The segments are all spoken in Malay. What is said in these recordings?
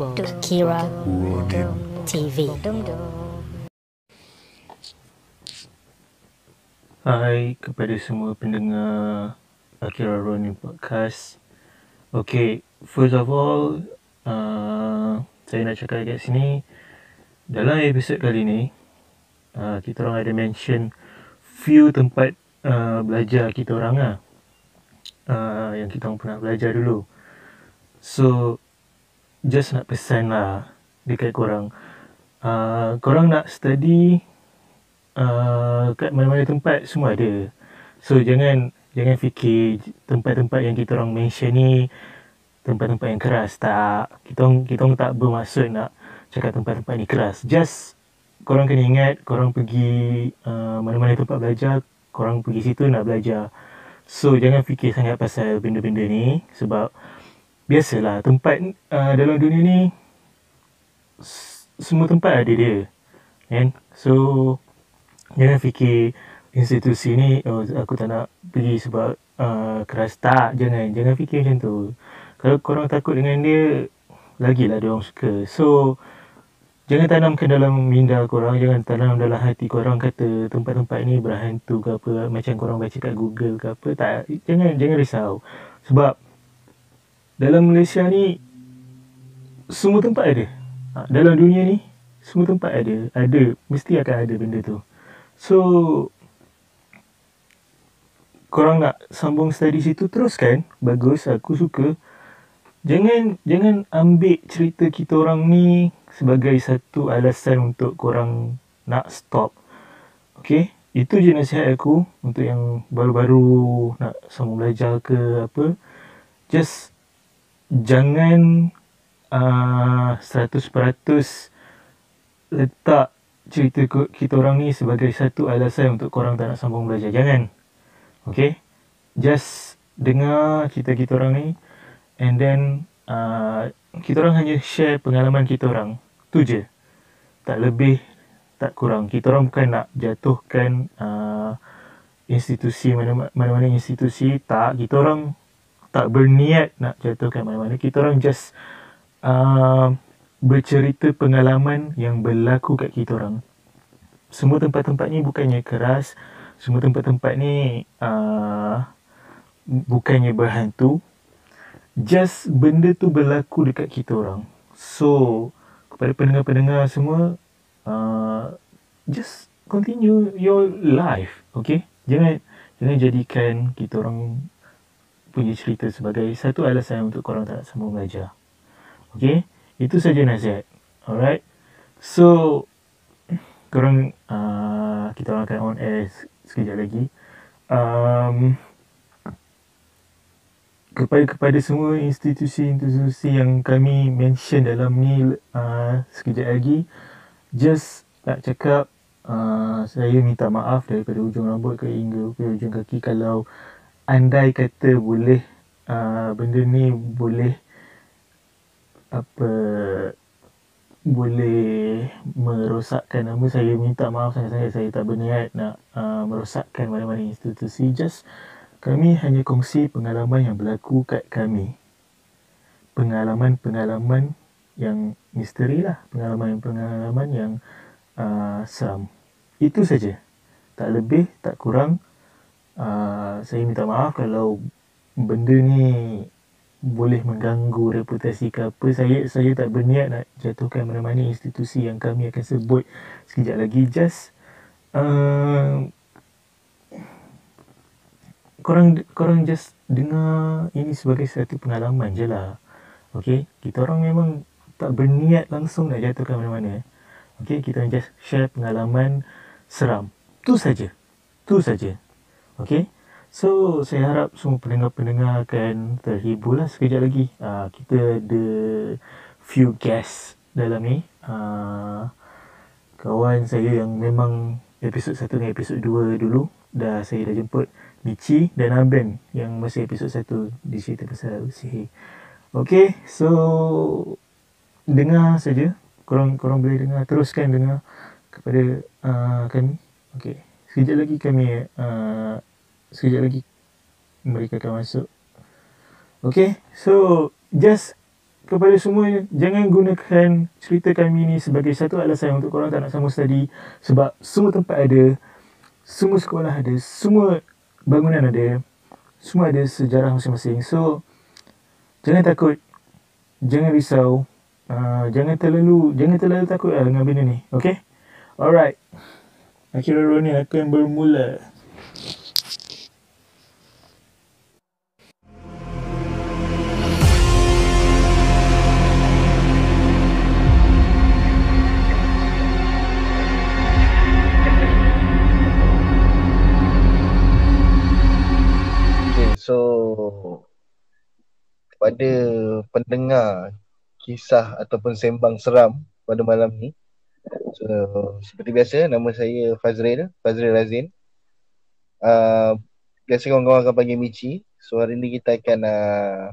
Kira TV. Hai kepada semua pendengar Akira Ronin Podcast. Okay, first of all, uh, saya nak cakap kat sini, dalam episod kali ni, uh, kita orang ada mention few tempat uh, belajar kita orang lah. Uh, yang kita orang pernah belajar dulu. So, just nak pesan lah dekat korang. Uh, korang nak study uh, kat mana-mana tempat semua ada. So jangan jangan fikir tempat-tempat yang kita orang mention ni tempat-tempat yang keras tak. Kita orang kita orang tak bermaksud nak cakap tempat-tempat ni keras. Just korang kena ingat korang pergi uh, mana-mana tempat belajar, korang pergi situ nak belajar. So jangan fikir sangat pasal benda-benda ni sebab biasalah tempat uh, dalam dunia ni semua tempat ada dia. Kan? So jangan fikir institusi ni oh, aku tak nak pergi sebab uh, keras. Tak jangan. Jangan fikir macam tu. Kalau korang takut dengan dia lagilah dia orang suka. So jangan tanamkan dalam minda korang jangan tanam dalam hati korang kata tempat-tempat ni berhantu ke apa macam korang baca kat google ke apa. Tak jangan jangan risau. Sebab dalam Malaysia ni semua tempat ada ha, dalam dunia ni semua tempat ada ada mesti akan ada benda tu So korang nak sambung study situ teruskan. Bagus, aku suka. Jangan jangan ambil cerita kita orang ni sebagai satu alasan untuk korang nak stop. Okay? Itu je nasihat aku untuk yang baru-baru nak sambung belajar ke apa. Just jangan uh, 100% letak cerita kita orang ni sebagai satu alasan untuk korang tak nak sambung belajar. Jangan. Okay? Just dengar cerita kita orang ni and then uh, kita orang hanya share pengalaman kita orang. Tu je. Tak lebih, tak kurang. Kita orang bukan nak jatuhkan uh, institusi mana-mana institusi. Tak. Kita orang tak berniat nak jatuhkan mana-mana. Kita orang just uh, bercerita pengalaman yang berlaku kat kita orang. Semua tempat-tempat ni bukannya keras, semua tempat-tempat ni uh, bukannya berhantu. Just benda tu berlaku dekat kita orang. So, kepada pendengar-pendengar semua, uh, just continue your life, okay? Jangan jangan jadikan kita orang punya cerita sebagai satu alasan untuk korang tak nak sambung belajar. Okay? Itu saja nasihat. Alright. So korang uh, kita orang akan on air sekejap lagi. Um, kepada kepada semua institusi-institusi yang kami mention dalam ni uh, sekejap lagi just nak cakap uh, saya minta maaf daripada ujung rambut ke hingga ke ujung kaki kalau andai kata boleh uh, benda ni boleh apa boleh merosakkan nama saya minta maaf sangat-sangat saya tak berniat nak uh, merosakkan mana-mana institusi. Just kami hanya kongsi pengalaman yang berlaku kat kami. Pengalaman-pengalaman yang misteri lah. Pengalaman-pengalaman yang uh, seram. Itu saja. Tak lebih tak kurang uh, saya minta maaf kalau benda ni boleh mengganggu reputasi ke apa. Saya saya tak berniat nak jatuhkan mana-mana institusi yang kami akan sebut sekejap lagi. Just uh, korang korang just dengar ini sebagai satu pengalaman je lah. Okay? Kita orang memang tak berniat langsung nak jatuhkan mana-mana. Okay? Kita just share pengalaman seram. Tu saja. Tu saja okay So, saya harap semua pendengar-pendengar akan terhibur lah sekejap lagi. Uh, kita ada few guests dalam ni. Uh, kawan saya yang memang episod 1 dan episod 2 dulu. Dah saya dah jemput Michi dan Aben yang masih episod 1 di cerita pasal sihir. Okay, so dengar saja. Korang, korang boleh dengar. Teruskan dengar kepada uh, kami. Okay, sekejap lagi kami... Uh, sekejap lagi. Mereka akan masuk. Okay, so just kepada semua jangan gunakan cerita kami ni sebagai satu alasan untuk korang tak nak sambung study sebab semua tempat ada semua sekolah ada semua bangunan ada semua ada sejarah masing-masing. So jangan takut jangan risau uh, jangan terlalu jangan terlalu takut lah dengan benda ni okay? Alright. Akhirnya ni akan bermula kepada pendengar kisah ataupun sembang seram pada malam ni. So, seperti biasa, nama saya Fazril, Fazril Razin. Uh, biasa kawan-kawan akan panggil Michi. So, hari ni kita akan uh,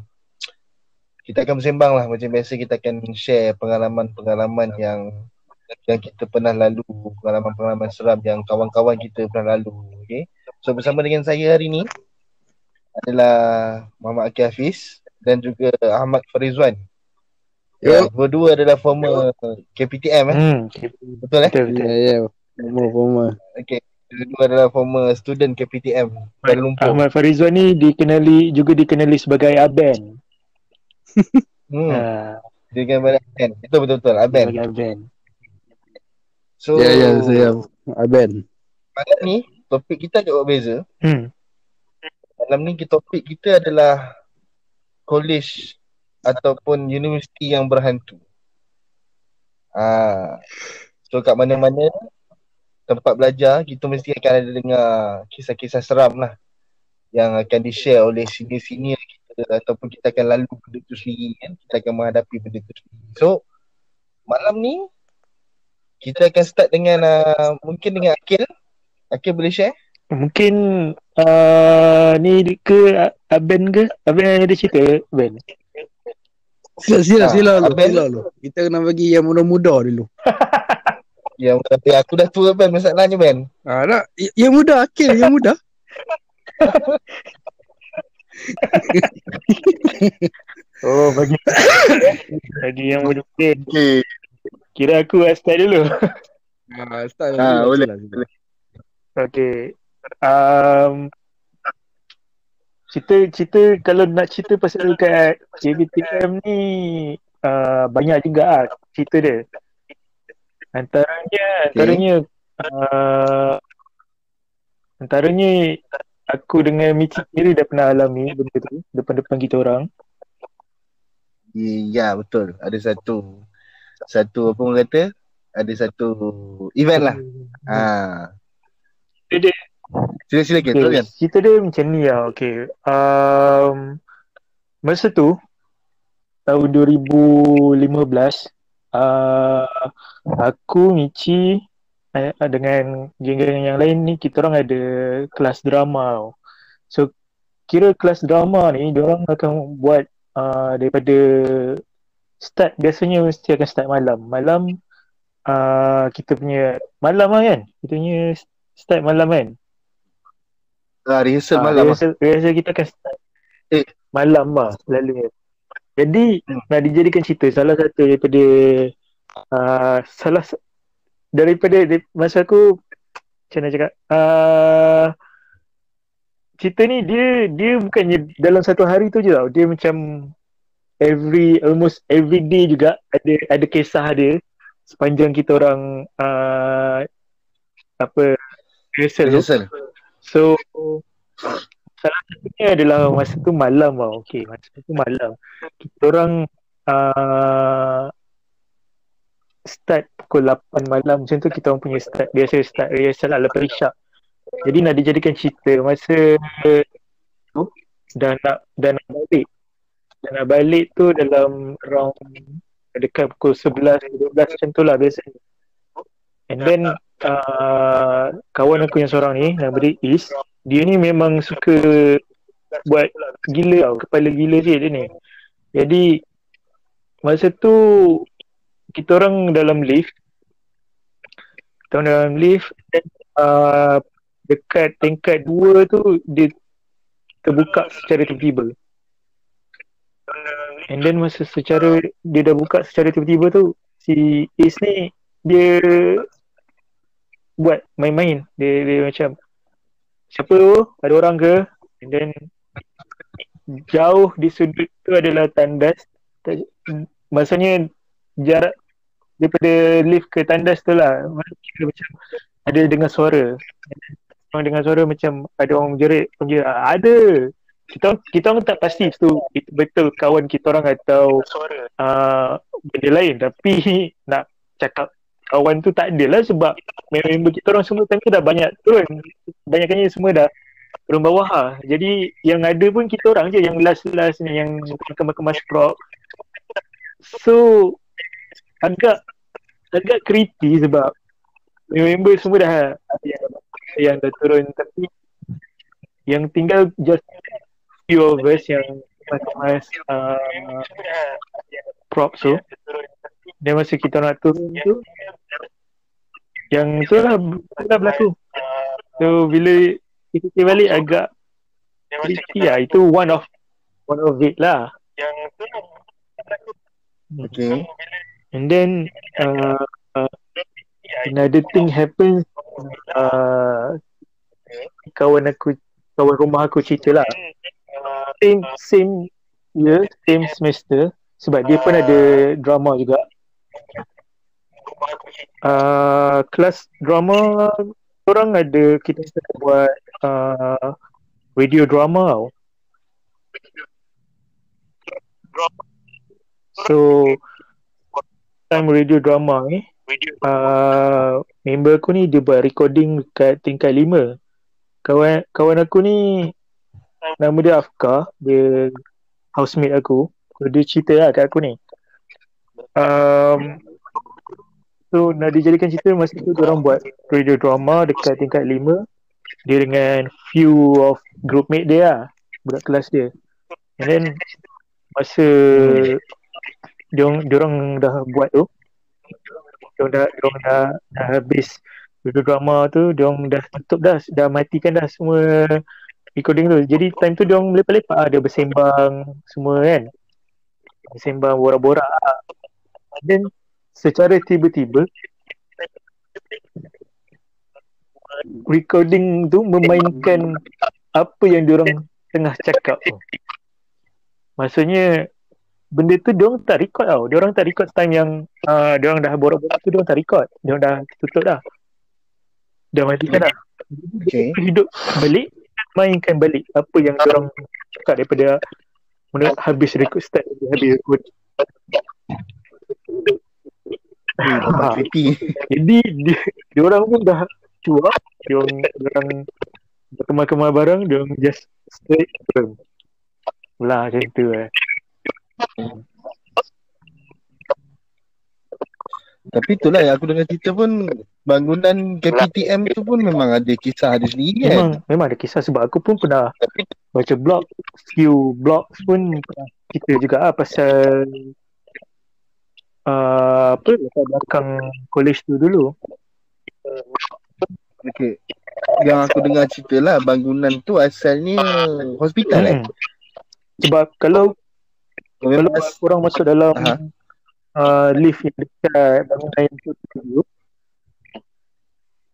kita akan bersembang lah. Macam biasa, kita akan share pengalaman-pengalaman yang yang kita pernah lalu, pengalaman-pengalaman seram yang kawan-kawan kita pernah lalu. Okay. So, bersama dengan saya hari ni adalah Muhammad Akil Hafiz dan juga Ahmad Farizwan. Ya, berdua adalah former KPTM eh. hmm. Betul eh? betul betul Ya, ya. Former, former. Okay. Berdua adalah former student KPTM Kuala Lumpur. Ahmad Farizwan ni dikenali juga dikenali sebagai Aben. Hmm. Ha, Dengan badan Aben. Betul betul betul Aben. sebagai Aben. So Ya, ya, saya Aben. malam ni topik kita agak berbeza. Hmm. Malam ni topik kita adalah college ataupun universiti yang berhantu. Ah, so kat mana-mana tempat belajar kita mesti akan ada dengar kisah-kisah seram lah yang akan di-share oleh senior-senior kita ataupun kita akan lalu benda tu sendiri kan. Kita akan menghadapi benda tu sendiri. So malam ni kita akan start dengan uh, mungkin dengan Akil. Akil boleh share? Mungkin uh, ni ke Aben ke? Aben ada cerita Ben? Sila, sila, Ah, sila lu, Aben. sila lu. Kita kena bagi yang muda-muda dulu. Yang ya, aku dah tua Ben masalahnya Ben. Ah, nak, y- yang muda, Akil, yang muda. Oh bagi bagi yang muda Ben. Okay. Kira aku start dulu. Ah, start Ah, boleh. Okay. Um, cerita cerita kalau nak cerita pasal kat JBTM ni uh, banyak juga ah cerita dia. Antaranya antaranya uh, antaranya aku dengan Michi sendiri dah pernah alami benda tu depan-depan kita orang. Ya betul. Ada satu satu apa orang kata? Ada satu event lah. Ha. Dia- dia- Sila sila okay, teruskan. cerita dia macam ni lah. Okay. Um, masa tu, tahun 2015, uh, aku, Michi, eh, dengan geng-geng yang lain ni, kita orang ada kelas drama. tau. So, kira kelas drama ni, orang akan buat uh, daripada start, biasanya mesti akan start malam. Malam, uh, kita punya, malam lah kan? Kita punya start malam kan? Ah, rehearsal Ah, malam lah. rehearsal, rehearsal kita akan start Eh. malam lah selalunya. Jadi Hmm. nak dijadikan cerita salah satu daripada uh, salah sa- daripada di, masa aku macam mana cakap uh, cerita ni dia dia bukannya dalam satu hari tu je tau. Dia macam every almost every day juga ada ada kisah dia sepanjang kita orang uh, apa rehearsal tu. So salah satunya adalah masa tu malam tau. Okey, masa tu malam. Kita orang uh, start pukul 8 malam macam tu kita orang punya start biasa start rehearsal lah lepas isyak. Jadi nak dijadikan cerita masa tu dah nak dah nak balik. Dah nak balik tu dalam around dekat pukul 11 12 macam tu lah biasanya. And then uh, kawan aku yang seorang ni nama dia Is dia ni memang suka buat gila tau kepala gila je dia ni. Jadi masa tu kita orang dalam lift kita orang dalam lift dan uh, dekat tingkat dua tu dia terbuka secara tiba-tiba. And then masa secara dia dah buka secara tiba-tiba tu si Ace ni dia buat main-main. Dia, dia macam siapa tu? Ada orang ke? And then jauh di sudut tu adalah tandas. Tak- Maksudnya jarak daripada lift ke tandas tu lah. Kira macam ada dengar suara. Orang dengar suara macam ada orang menjerit. Punya, "Ah, ada. Kita kita orang tak pasti tu betul kawan kita orang atau uh, benda lain tapi nak cakap kawan tu tak ada lah sebab member kita orang semua time tu dah banyak turun banyaknya semua dah turun bawah lah. Jadi yang ada pun kita orang je yang last-last ni yang kemas-kemas prop so agak agak creepy sebab member semua dah yang, yang dah turun. Tapi yang tinggal just few of us yang kemas-kemas uh, props tu dan masa kita nak turun tu. Yang tu lah tu lah berlaku. So bila kita fikir balik agak creepy lah. Itu one of one of it lah. Okay. and then uh, uh, another thing happens uh, kawan aku kawan rumah aku cerita lah. Same same year same semester. Sebab dia pun ada drama juga uh, kelas drama orang ada kita buat uh, radio drama tau. So time radio drama ni uh, member aku ni dia buat recording dekat tingkat 5 kawan kawan aku ni nama dia Afka dia housemate aku. So, dia cerita lah kat aku ni. Um, so nak dijadikan cerita masa tu orang buat radio drama dekat tingkat 5 dia dengan few of groupmate dia lah budak kelas dia. And then masa diorang, diorang dah buat tu diorang dah, diorang dah, dah habis radio drama tu diorang dah tutup dah dah matikan dah semua recording tu. Jadi time tu lepak-lepak lah. Dia bersembang semua kan. Bersembang borak-borak lah. then secara tiba-tiba recording tu memainkan apa yang diorang tengah cakap tu. Maksudnya benda tu diorang tak record tau. Diorang tak record time yang uh, diorang dah borak-borak tu diorang tak record. Diorang dah tutup dah. Dah matikan dah. Okay. hidup balik mainkan balik apa yang diorang cakap daripada mula habis record start habis record Creepy. Jadi dia, dia orang pun dah cuak, dia orang dia orang berkemar-kemar barang, dia orang just straight turun. Lah macam tu eh. Tapi itulah yang aku dengar cerita pun bangunan KPTM tu pun memang ada kisah ada sendiri kan. Memang memang ada kisah sebab aku pun pernah baca blog, few blogs pun pernah cerita juga lah pasal uh, apa latar belakang college tu dulu. Okay. Yang aku dengar cerita lah bangunan tu asalnya hospital eh. Hmm. Sebab kalau kalau Memang korang masuk dalam Aha. uh, lift yang dekat bangunan itu dulu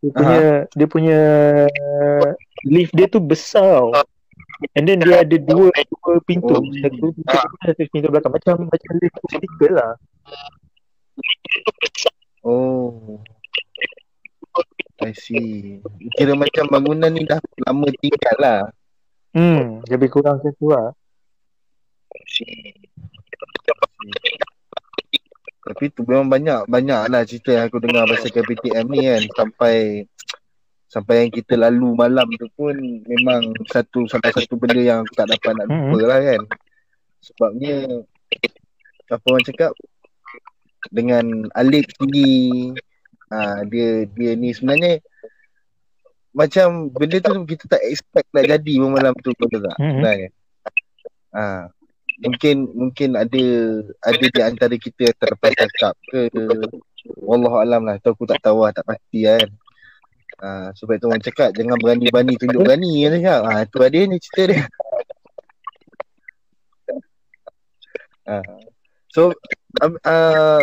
dia punya dia punya lift dia tu besar and then dia ada dua dua pintu Oh. satu pintu depan, satu pintu belakang macam macam lift vertical lah Oh. I see. Kira macam bangunan ni dah lama tinggal lah. hmm lebih kurang macam tu lah Tapi tu memang banyak banyak lah cerita yang aku dengar pasal KPTM ni kan sampai sampai yang kita lalu malam tu pun memang satu salah satu benda yang aku tak dapat nak lupa lah kan. Sebabnya apa orang cakap dengan Alif tinggi ha, dia dia ni sebenarnya macam benda tu kita tak expect nak jadi malam tu betul tak? Mhm. Sebenarnya. Ha, mungkin mungkin ada ada di antara kita yang terlepas cakap ke wallahu alam lah tu aku tak tahu lah tak pasti kan ha, sebab tu orang cakap jangan berani-berani tunjuk berani kan cakap ha, tu ada ni cerita dia Ah. So uh,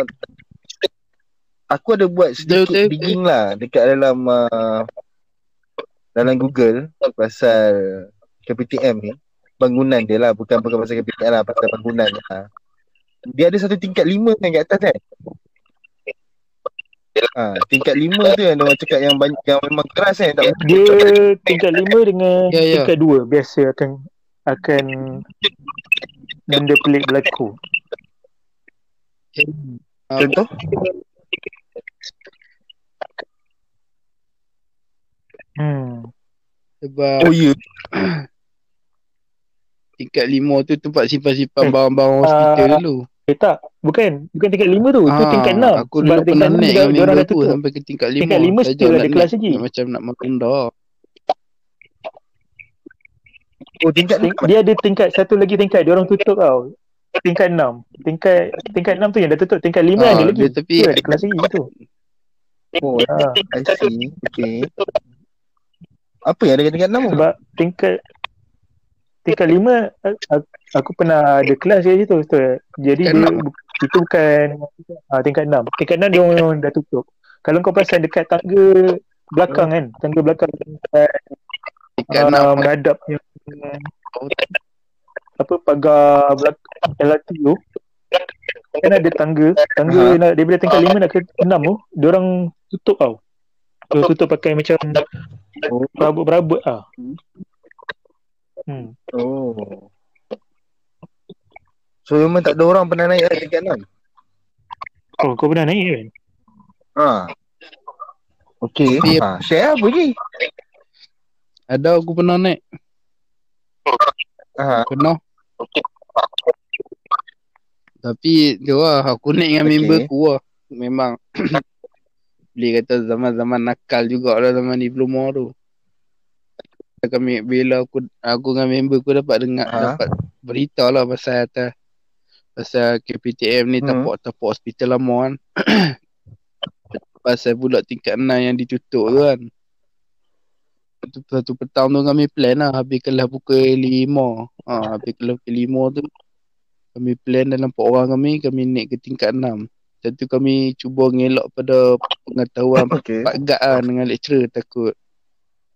aku ada buat sedikit Betul, digging lah dekat dalam uh, dalam Google pasal KPTM ni bangunan dia lah bukan bukan pasal KPTM lah pasal bangunan lah. Dia ada satu tingkat lima kan kat atas kan? Ha, tingkat lima tu yang orang cakap yang banyak yang memang keras kan tak Dia tingkat lima dengan Ya, ya. tingkat dua biasa akan akan benda pelik berlaku. Contoh Hmm. Sebab oh ya tingkat lima tu tempat simpan-simpan Eh, barang-barang hospital ah, dulu. Eh tak, bukan bukan tingkat lima tu, itu Ah, tingkat enam. Aku Sebab dulu tingkat pernah naik dia, dengan dah aku tutup. sampai ke tingkat lima. Tingkat lima still nak ada kelas lagi. Macam nak makan rendah. oh tingkat Ting- dia ada tingkat satu lagi tingkat dia orang tutup tau. Tingkat enam. Tingkat tingkat enam tu yang dah tutup. Tingkat lima Ah, ada lagi. dia tapi- Tu ada kelas lagi tu. oh Ah, I see okay apa yang ada kat tingkat enam tu? sebab tingkat tingkat lima aku, pernah ada kelas kat situ. Tu. Jadi dia, itu bukan ah, tingkat enam. Tingkat enam dia orang dah tutup. Kalau kau perasan dekat tangga belakang kan, tangga belakang dekat Tingkat uh, enam. menghadap yang apa pagar belakang LRT tu kan ada tangga tangga Ha. nak daripada tingkat lima nak ke enam tu dia orang tutup tau dia orang tutup pakai macam Oh. berabut-berabut ah hmm. Oh. So memang tak ada orang pernah naik kat tingkat enam? oh kau pernah naik kan Ha. Okay. Tapi- Ha, share apa lagi? Ada aku pernah naik. Ha. Pernah. Tapi tu lah aku naik dengan Okay. member aku lah. Memang boleh kata zaman-zaman nakal jugalah zaman diploma tu. Kami bila aku aku dengan member aku dapat dengar Ha? dapat berita lah pasal atas pasal KPTM ni Hmm. tapak-tapak hospital lama kan. pasal pula tingkat 6 yang ditutup tu kan. Satu, satu petang tu kami plan lah habis kelas pukul 5. Ha, habis kelas pukul 5 tu kami plan dalam 4 orang kami kami naik ke tingkat 6. Lepas tu kami cuba ngelak pada pengetahuan Okay. Pak Gad kan dengan lecturer takut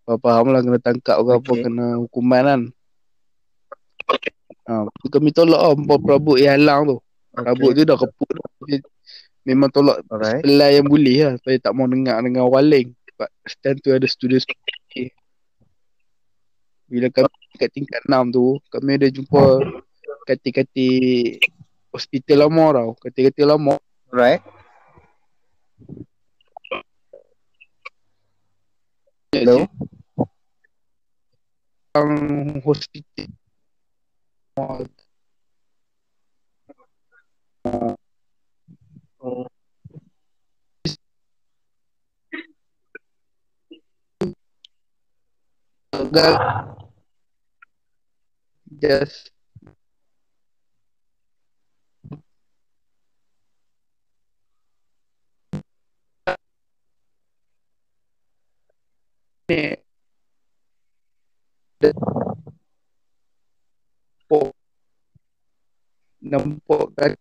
faham lah kena tangkap apa Okay. kena hukuman kan. Ha, lepas tu kami tolak lah empat perabot yang halang tu. Perabot tu dah keput Memang tolak Alright. sebelah yang boleh lah supaya tak mau dengar dengan orang lain. Sebab stand tu ada student okay. Bila kami kat tingkat 6 tu, kami ada jumpa kati-kati hospital lama tau. Kati-kati lama. Alright. Hello. Yang hospital. Oh. Agak just nampak nampak kan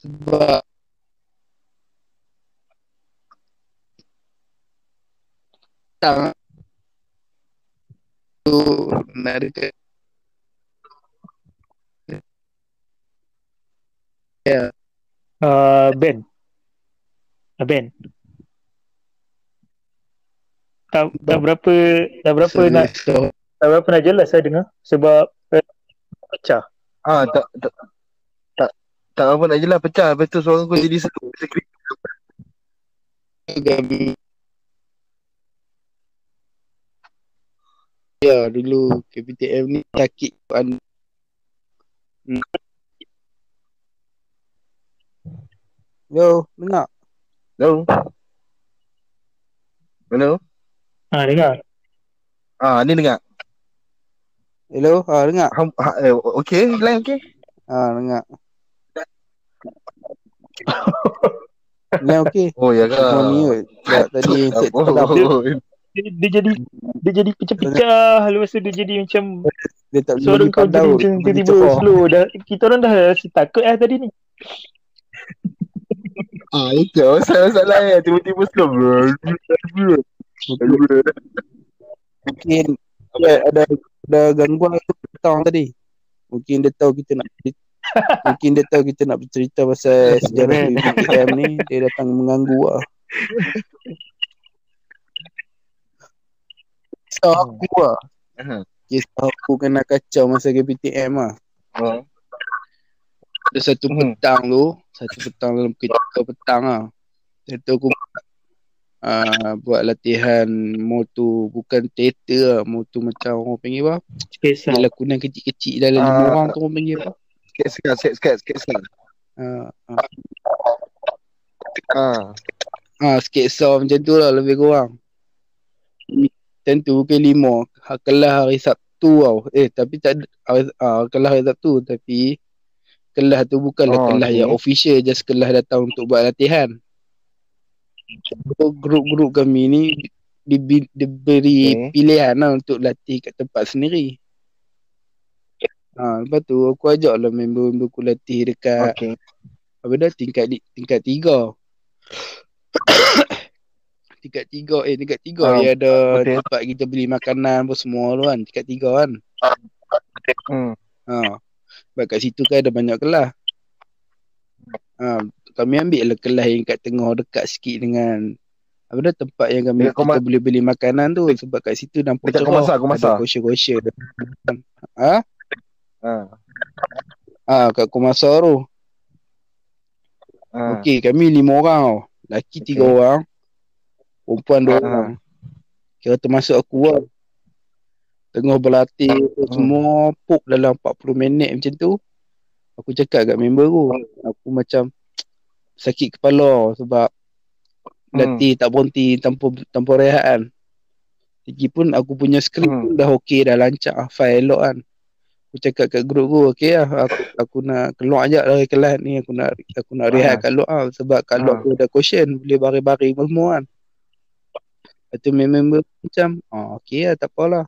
sebab tang tu dekat ya. Uh, Ben. Uh, Ben. Tak, tak berapa tak berapa nak so, tak berapa nak jelas saya dengar? Sebab eh, pecah. Ah, tak tak tak tak apa nak jelas pecah. Lepas tu suara kau jadi seru. Sekali. Ya dulu KPTM ni sakit an Yo, dengar? Hello. Hello. ha dengar Ah, ni dengar. Hello, ha dengar? Ha, ha, eh, okey, line okey. Ha dengar. Ni okey. Oh ya ke? Mute. Tak, tadi set Oh, oh, oh. Dia, dia jadi dia jadi pecah-pecah lepas tu dia jadi macam Dia tak boleh suara kau jadi macam tiba-tiba slow dah kita orang dah rasa takut lah tadi ni Ah, itu masalah-masalah ya. Tiba-tiba slow. Mungkin ada, ada, ada gangguan tu petang tadi. Mungkin dia tahu kita nak Mungkin dia tahu kita nak bercerita pasal sejarah BBM ni Dia datang mengganggu lah Kisah aku lah Aha. Kisah aku kena kacau masa KPTM lah Oh. Ada satu Hmm. petang tu Satu petang dalam 3 petang lah Dia tu aku uh, Buat latihan motor Bukan teater lah Motor macam orang panggil apa Kisah Lakonan kecil-kecil dalam lima Ah. orang tu orang panggil apa Sikit sikit sikit sekat. uh, uh, Ah. Ah, sketsa macam tu lah lebih kurang. Macam tu ke lima. Ha, kelas hari Sabtu tau. Eh, tapi tak ada. Hari, ah, kelas hari Sabtu. Tapi kelas tu bukanlah Oh, kelas okay. yang official. Just kelas datang untuk buat latihan. So, grup-grup kami ni di, diberi Okay. pilihan lah untuk latih kat tempat sendiri. Ha, lepas tu aku ajak lah member-member aku latih dekat Okay. apa dah tingkat di, tingkat tiga tingkat tiga eh tingkat tiga Ah, dia ada betul. tempat kita beli makanan apa semua tu kan tingkat tiga kan Hmm. ha sebab kat situ kan ada banyak kelas ha kami ambil lah kelas yang kat tengah dekat sikit dengan apa dah tempat yang kami Dekat kita Koma- boleh beli makanan tu sebab kat situ nampak Dekat Komasa, Komasa. ada kosher-kosher ha Ah. ha kat Komasa tu Ah. Okey, kami lima orang tau. Laki tiga Okey. orang. Perempuan dua Ah. orang. Kira termasuk aku lah. Tengah berlatih Hmm. semua pop dalam 40 minit macam tu. Aku cakap kat member aku. Aku macam sakit kepala sebab Hmm. latih tak berhenti tanpa tanpa rehat kan. Lagipun aku punya skrip Hmm. pun dah okey dah lancar file elok kan. Aku cakap kat grup aku okey lah aku, aku nak keluar je dari kelas ni aku nak aku nak rehat Ah. kat luar lah. sebab kat luar Ah. aku ada cushion boleh baring-baring semua kan. Lepas tu member macam ah okey lah tak apalah.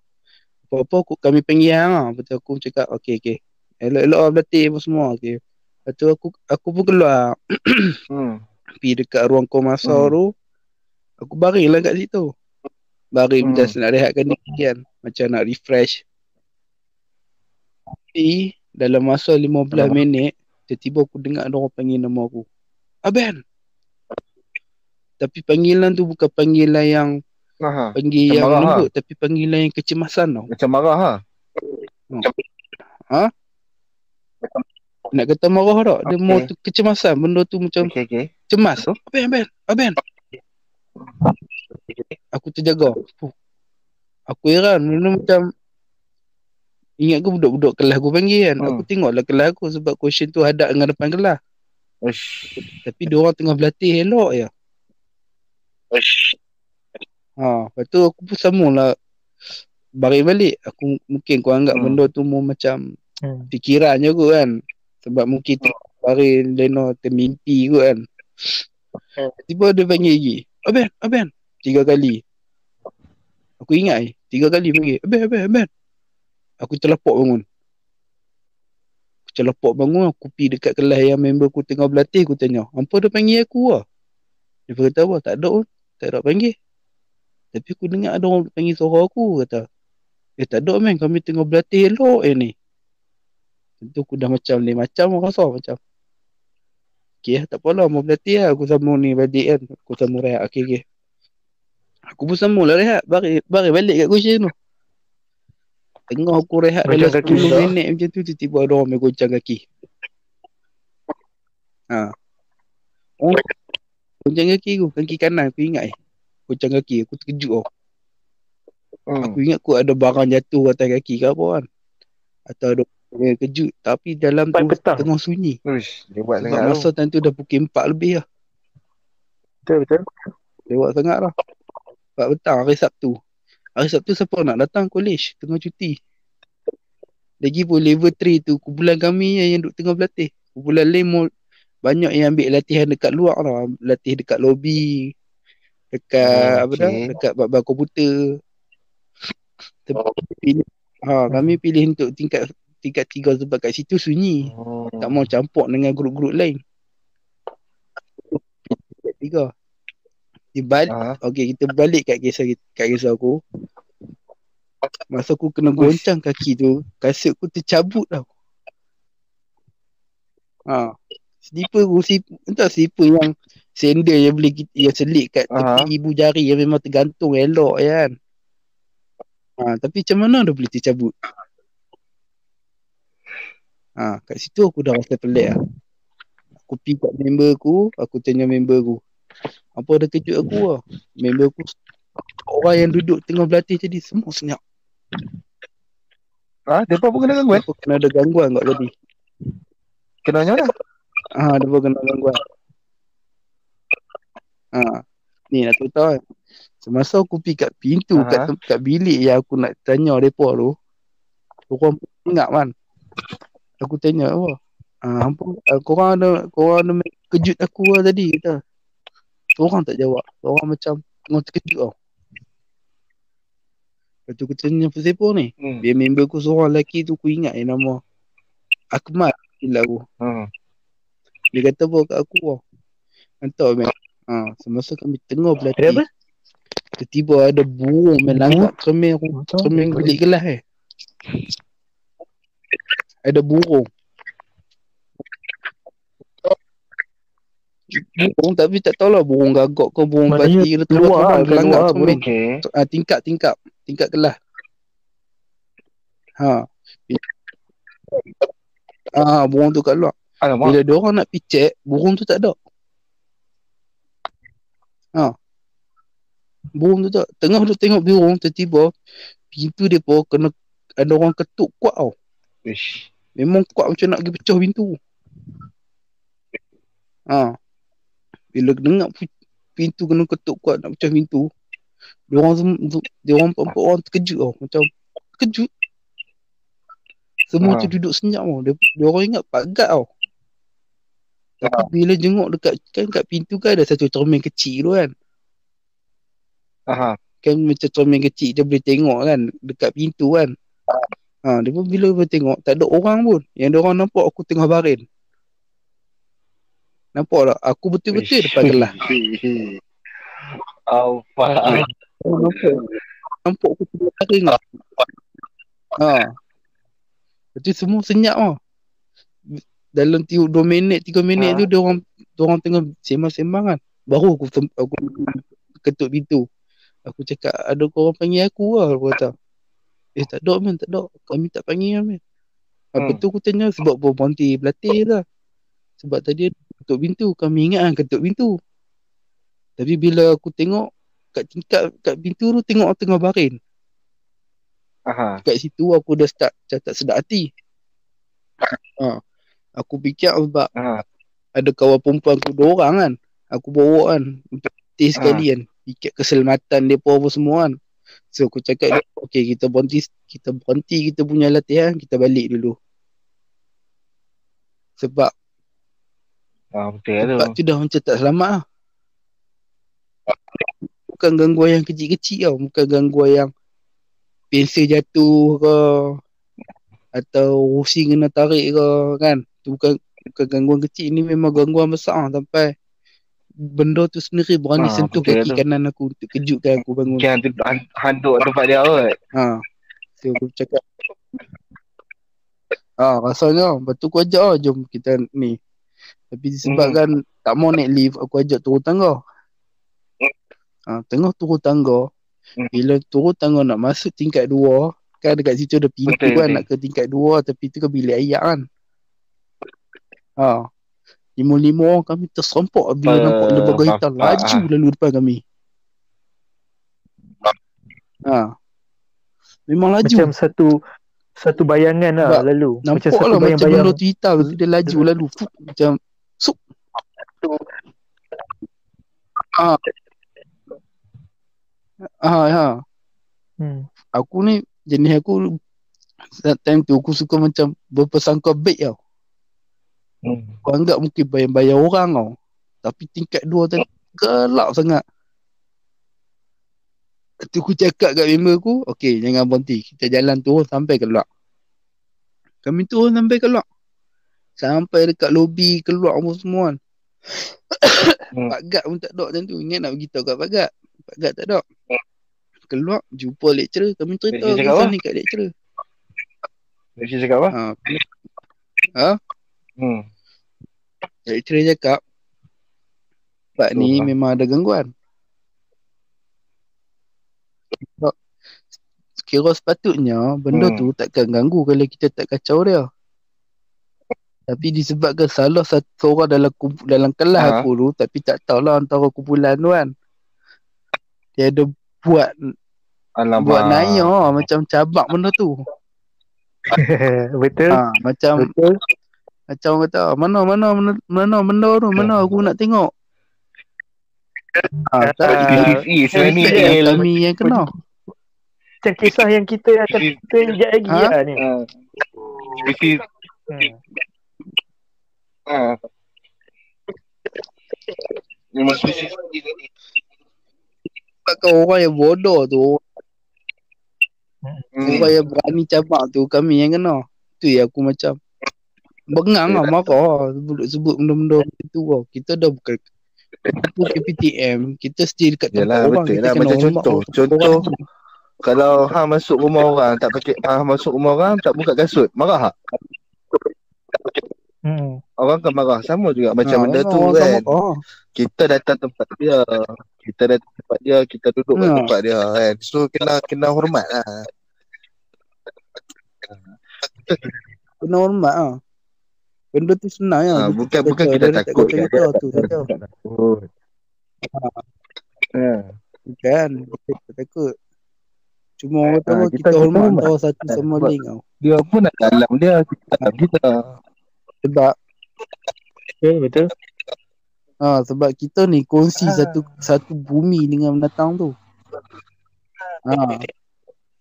Apa-apa aku, kami panggil hang lah. Lepas tu aku cakap okey okey. Elok-elok lah berlatih apa semua okey. Lepas tu aku aku pun keluar Hmm. pergi dekat ruang komasa Hmm. tu aku baring lah kat situ baring Hmm. just nak rehatkan diri kan macam nak refresh tapi dalam masa 15 Hmm. minit tiba-tiba aku dengar ada orang panggil nama aku Aben tapi panggilan tu bukan panggilan yang Aha. panggil Macam yang marah, lembut tapi panggilan yang kecemasan tau Macam marah ha. nak kata marah tak dia Okay. mau tu kecemasan benda tu macam Okey okey. cemas Aben Aben Aben aku terjaga Fuh. aku heran benda macam ingat ke budak-budak kelas aku panggil kan Hmm. aku tengoklah kelas aku sebab question tu hadap dengan depan kelas Ush. tapi dia orang tengah berlatih elok je Ush. Ha lepas tu aku pun sambung lah. Baring balik aku mungkin kau anggap Hmm. benda tu mau macam Hmm. fikiran je kot kan. Sebab mungkin tu baring Leno termimpi kot kan. Tiba dia panggil lagi Aben Aben tiga kali. Aku ingat eh tiga kali panggil Aben Aben Aben aku terlepok bangun. Aku terlepok bangun aku pergi dekat kelas yang member aku tengah berlatih aku tanya apa dia panggil aku lah dia kata apa tak ada pun tak ada panggil tapi aku dengar ada orang panggil suara aku kata eh tak ada men kami tengah berlatih elok eh ni. Tentu aku dah macam ni macam rasa macam Okay tak apalah mau berlatih lah. Aku sambung ni balik kan. Aku sambung rehat okay okay aku pun sambung lah rehat. Bari, bari balik kat cushion tu. Tengah aku rehat dalam kaki 10 tak? minit macam tu tiba-tiba ada orang main goncang kaki. Ha. Oh goncang kaki aku kaki kanan aku ingat eh goncang kaki aku terkejut tau Hmm. Aku ingat aku ada barang jatuh atas kaki ke apa kan. Atau ada yang kejut. Tapi dalam Empat tu petang. tengah sunyi. Buat Sebab sangat masa tu. time tu dah pukul 4 lebih lah. Betul betul. Lewat sangat lah. 4 petang hari Sabtu. Hari Sabtu siapa nak datang college tengah cuti. Lagi pun level 3 tu kumpulan kami yang duk tengah berlatih. Kumpulan lain banyak yang ambil latihan dekat luar lah. Latih dekat lobby. Dekat Oh, apa dah? Dekat bab komputer. Tapi Oh. pilih ha, kami pilih untuk tingkat tingkat tiga sebab kat situ sunyi. Oh. Tak mau campur dengan grup-grup lain. Tingkat tiga. Di balik, Ah. okey kita balik kat kisah kat kisah aku. Masa aku kena goncang kaki tu, kasut aku tercabut tau. Ha. Slipper aku, slipper, entah slipper yang sandal yang boleh kita, yang selit kat tepi Aha. ibu jari yang memang tergantung elok kan. Ha, tapi macam mana dia boleh tercabut? Ha, kat situ aku dah rasa pelik lah. Aku pergi kat member aku, aku tanya member aku. Apa ada kejut aku lah. Member aku, orang yang duduk tengah berlatih tadi, semua senyap. Ah, depa pun kena gangguan. Apa kena ada gangguan kat tadi? Kena mana? Ha, dia pun kena gangguan. Ha, ni nak tahu tahu kan. Semasa aku pergi kat pintu, Aha. kat, kat bilik yang aku nak tanya mereka tu, orang pun ingat kan. Aku tanya apa? Ha, apa? ah, Korang ada, korang ada kejut aku lah tadi kata. Orang tak jawab. Orang macam tengah terkejut tau. Lepas tu aku tanya siapa ni? Hmm. Dia member aku seorang lelaki tu aku ingat yang nama Akmal gila aku. Hmm. Dia kata apa kat aku tau. Hantar man. Ha, semasa kami tengah Ada berlatih. apa? Tiba-tiba ada burung cermin aku. Cermin bilik kelas eh. Ada burung. Burung tapi tak tahulah burung gagak ke burung Maknanya bati ke keluar terbang lah, keluar cermin. Okey. Ah, tingkat-tingkat tingkat kelas. Ha. Ah, burung tu kat luar. Alamak. Bila dia orang nak pergi check, burung tu tak ada. Ha. Burung tu tak. Tengah duk tengok burung, tiba-tiba pintu dia pun kena ada orang ketuk kuat tau. Ish. Memang kuat macam nak pergi pecah pintu. Ha. Bila dengar pi- pintu kena ketuk kuat nak pecah pintu, dia orang dia orang empat orang terkejut tau. Macam terkejut. Semua Ha. tu duduk senyap tau. Dia, dia orang ingat pagat tau. Tapi Ha. bila jenguk dekat kan kat pintu kan ada satu cermin kecil tu kan. Aha. Kan macam cermin kecil dia boleh tengok kan dekat pintu kan. Ha, dia pun bila dia tengok tak ada orang pun. Yang dia orang nampak aku tengah baring. Nampak tak? Aku betul-betul depan? Oh, nampak. Nampak aku tengah baring lah. Ha. Lepas tu semua senyap lah. Dalam tiup 2 minit, 3 minit Ha. tu dia orang dia orang tengah sembang-sembang kan. Baru aku aku ketuk pintu. Aku cakap ada korang panggil aku lah aku kata. Eh tak ada man, tak ada. Kami tak panggil man. Lepas Hmm. tu aku tanya sebab apa berhenti berlatih lah. Sebab tadi ketuk pintu. Kami ingat kan ketuk pintu. Tapi bila aku tengok kat tingkat kat pintu tu tengok tengah baring. Aha. Kat situ aku dah start macam tak sedap hati. Ha. Aku fikir sebab Aha. ada kawan perempuan aku dua orang kan. Aku bawa kan untuk tes sekali kan. Fikir keselamatan dia apa semua kan. So aku cakap dia, okay kita berhenti kita berhenti kita punya latihan kita balik dulu. Sebab Ah, betul lah tempat tu. tu dah macam tak selamat lah. Bukan gangguan yang kecil-kecil tau. Bukan gangguan yang pensel jatuh ke atau rusing kena tarik ke kan. Tu bukan bukan gangguan kecil ni memang gangguan besar sampai benda tu sendiri berani Ah, sentuh kaki tu. kanan aku untuk kejutkan aku bangun. Hantu, han- handuk tempat dia kot. Ha. So aku cakap Ah, rasanya lepas tu aku ajak lah jom kita ni. Tapi disebabkan tak mau naik lift aku ajak turun tangga. Ha, tengah turun tangga Hmm. bila turun tangga nak masuk tingkat dua kan dekat situ ada pintu Betul, kan betul. nak ke tingkat dua tapi tu kan bilik ayak kan. Ha. Lima-lima orang kami terserempak bila Uh, nampak lembaga hitam bapak, laju ah. lalu depan kami. Ha. Memang laju. Macam satu satu bayangan lah Sebab lalu. Macam Nampak satu lah macam bayang-bayang. benda tu hitam tu dia laju lalu Fuh, macam sup. Ah. Ah, ha. Hmm. Aku ni jenis aku time tu aku suka macam berpersangka baik tau. Hmm. Aku anggap mungkin bayang-bayang orang tau. Tapi tingkat dua tadi gelap sangat. Tu aku cakap kat member aku, okay jangan berhenti. Kita jalan turun sampai keluar. Kami turun sampai keluar. Sampai dekat lobi keluar apa semua kan. Hmm. Pak Gad pun tak ada macam tu. Ingat nak beritahu kat Pak Gad. Pak Gad tak ada. Keluar, jumpa lecturer. Kami cerita kisah ni kat lecturer. Dia cakap apa? Ha, Hmm. Lecturer cakap, Pak ni ha. memang ada gangguan. Kira sepatutnya benda Hmm. tu takkan ganggu kalau kita tak kacau dia. Tapi disebabkan salah satu orang dalam kump- dalam kelas Ha. aku tu tapi tak tahulah antara kumpulan tu kan. Dia ada buat Alamak. buat naik oh, macam cabak benda tu. Betul. Ha, macam Betul. Macam orang kata mana mana mana mana benda tu mana aku nak tengok. Ah, This is is ni efek yang Il. kami yang kena. Macam kisah yang kita akan cerita sekejap lagi Ha? lah ni. Ah. This is Hmm. ah. Memang spesifik Sebabkan orang yang bodoh tu Hmm. Orang yang berani cabak tu kami yang kena. Tu yang aku macam bengang lah marah sebut-sebut benda-benda macam tu lah. Kita dah bukan Kita KPTM, kita stay dekat tempat Yalah, orang. betul kita lah. Macam contoh. orang- Contoh. Kalau hang masuk rumah orang tak pakai hang masuk rumah orang tak buka kasut, marah tak? Hmm. Orang akan marah sama juga macam Ha, benda tu kan. sama- Oh, Kita datang tempat dia. Kita datang tempat dia, kita duduk kat Ha. tempat dia kan. So kena kena hormat lah. kena hormat lah. Benda tu senang lah. Ha, bukan bukan kita dia tak takut kacau kan. kita tu saja. Takut. Ha. Kan? Kita tak takut. Cuma orang Ha, tahu kita- kita kita hormat antara satu Ha, sama lain tau. Dia pun nak dalam dia, kita dalam kita. Sebab Betul, betul. Ha, sebab kita ni kongsi Ah. satu satu bumi dengan binatang tu. Ha.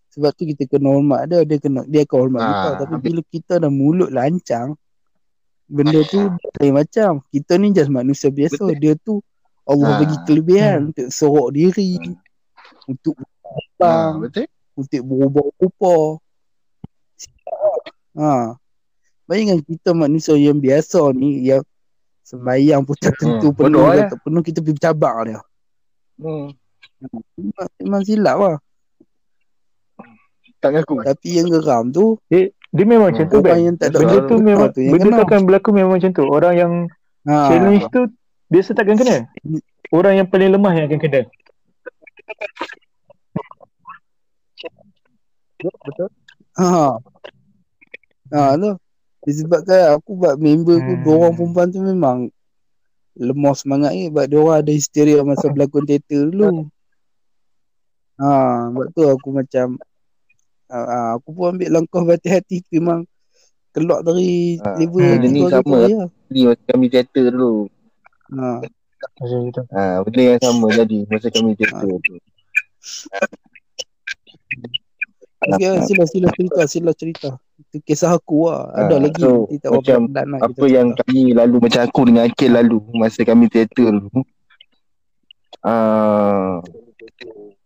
Sebab tu kita kena hormat dia, dia kena dia akan hormat Ah, kita. Tapi bila kita dah mulut lancang, benda tu lain macam. Kita ni just manusia biasa. Betul. Dia tu Allah Ah. bagi kelebihan untuk sorok diri, untuk Ha, terbang, betul? untuk berubah rupa. Ha. Bayangkan kita manusia yang biasa ni yang sembahyang pun tak tentu Hmm, penuh ke lah. tak penuh kita pergi bercabar dia. Hmm. Memang, memang silap lah. Tak ngaku. Tapi yang geram tu Dia memang macam tu yang tak ada Benda tu memang tu benda tu akan berlaku memang macam tu. Orang yang Ha. challenge tu biasa takkan kena. Orang yang paling lemah yang akan kena. Betul. Ha. Ha tu. Disebabkan aku buat member aku Hmm. dua orang perempuan tu memang lemah semangat ni sebab dia orang ada histeria masa berlakon teater dulu. Ha, sebab tu aku macam ha, ha, aku pun ambil langkah berhati-hati memang keluar dari Ha, level benda ni sama. gitu. Ni masa kami teater dulu. Ha. Macam itu. Ha, benda yang sama jadi masa kami teater tu. Okay, sila sila cerita, sila cerita. Itu kisah aku lah. Ada Ah, lagi so, tak macam lah Apa kita yang cerita. kami lalu macam aku dengan Akil lalu masa kami teater dulu. Ah,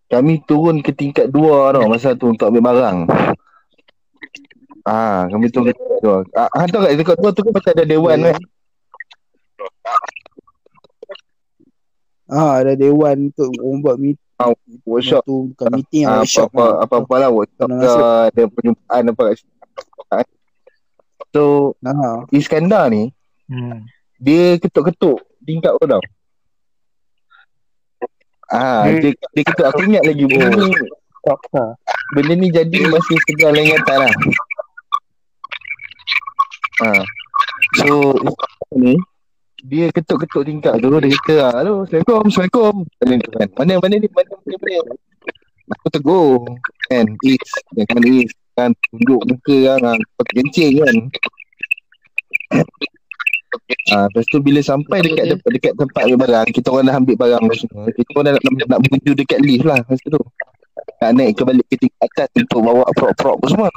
kami turun ke tingkat dua tau masa tu untuk ambil barang. Ah, kami turun ke tingkat dua. Ah, ah, tahu kat dekat dua tu kan pasal ada dewan kan. Ah, ada dewan untuk orang buat meeting. Ah, Workshop Tu bukan meeting, ah, workshop. apa-apa apa-apa lah workshop Kena ke masuk. ada perjumpaan apa kat situ. So Ah, Iskandar ni Hmm. dia ketuk-ketuk tingkat tau. Ah, Dia- dia, dia ketuk aku ingat lagi benda ni Fakta. benda ni jadi masih sedang dalam ingatan lah. Ah. So ni dia ketuk-ketuk tingkat tu dia kata halo assalamualaikum assalamualaikum Mana ni kan mana mana ni mana mana, mana. aku tegur kan is yang mana is kan tunjuk muka kan pakai kencing kan Ah, lepas tu bila sampai dekat dekat, dekat tempat ambil barang, kita orang dah ambil barang semua. Kita orang dah nak, nak, nak menuju dekat lift lah masa tu. Nak naik ke balik ke tingkat atas untuk bawa prop-prop semua.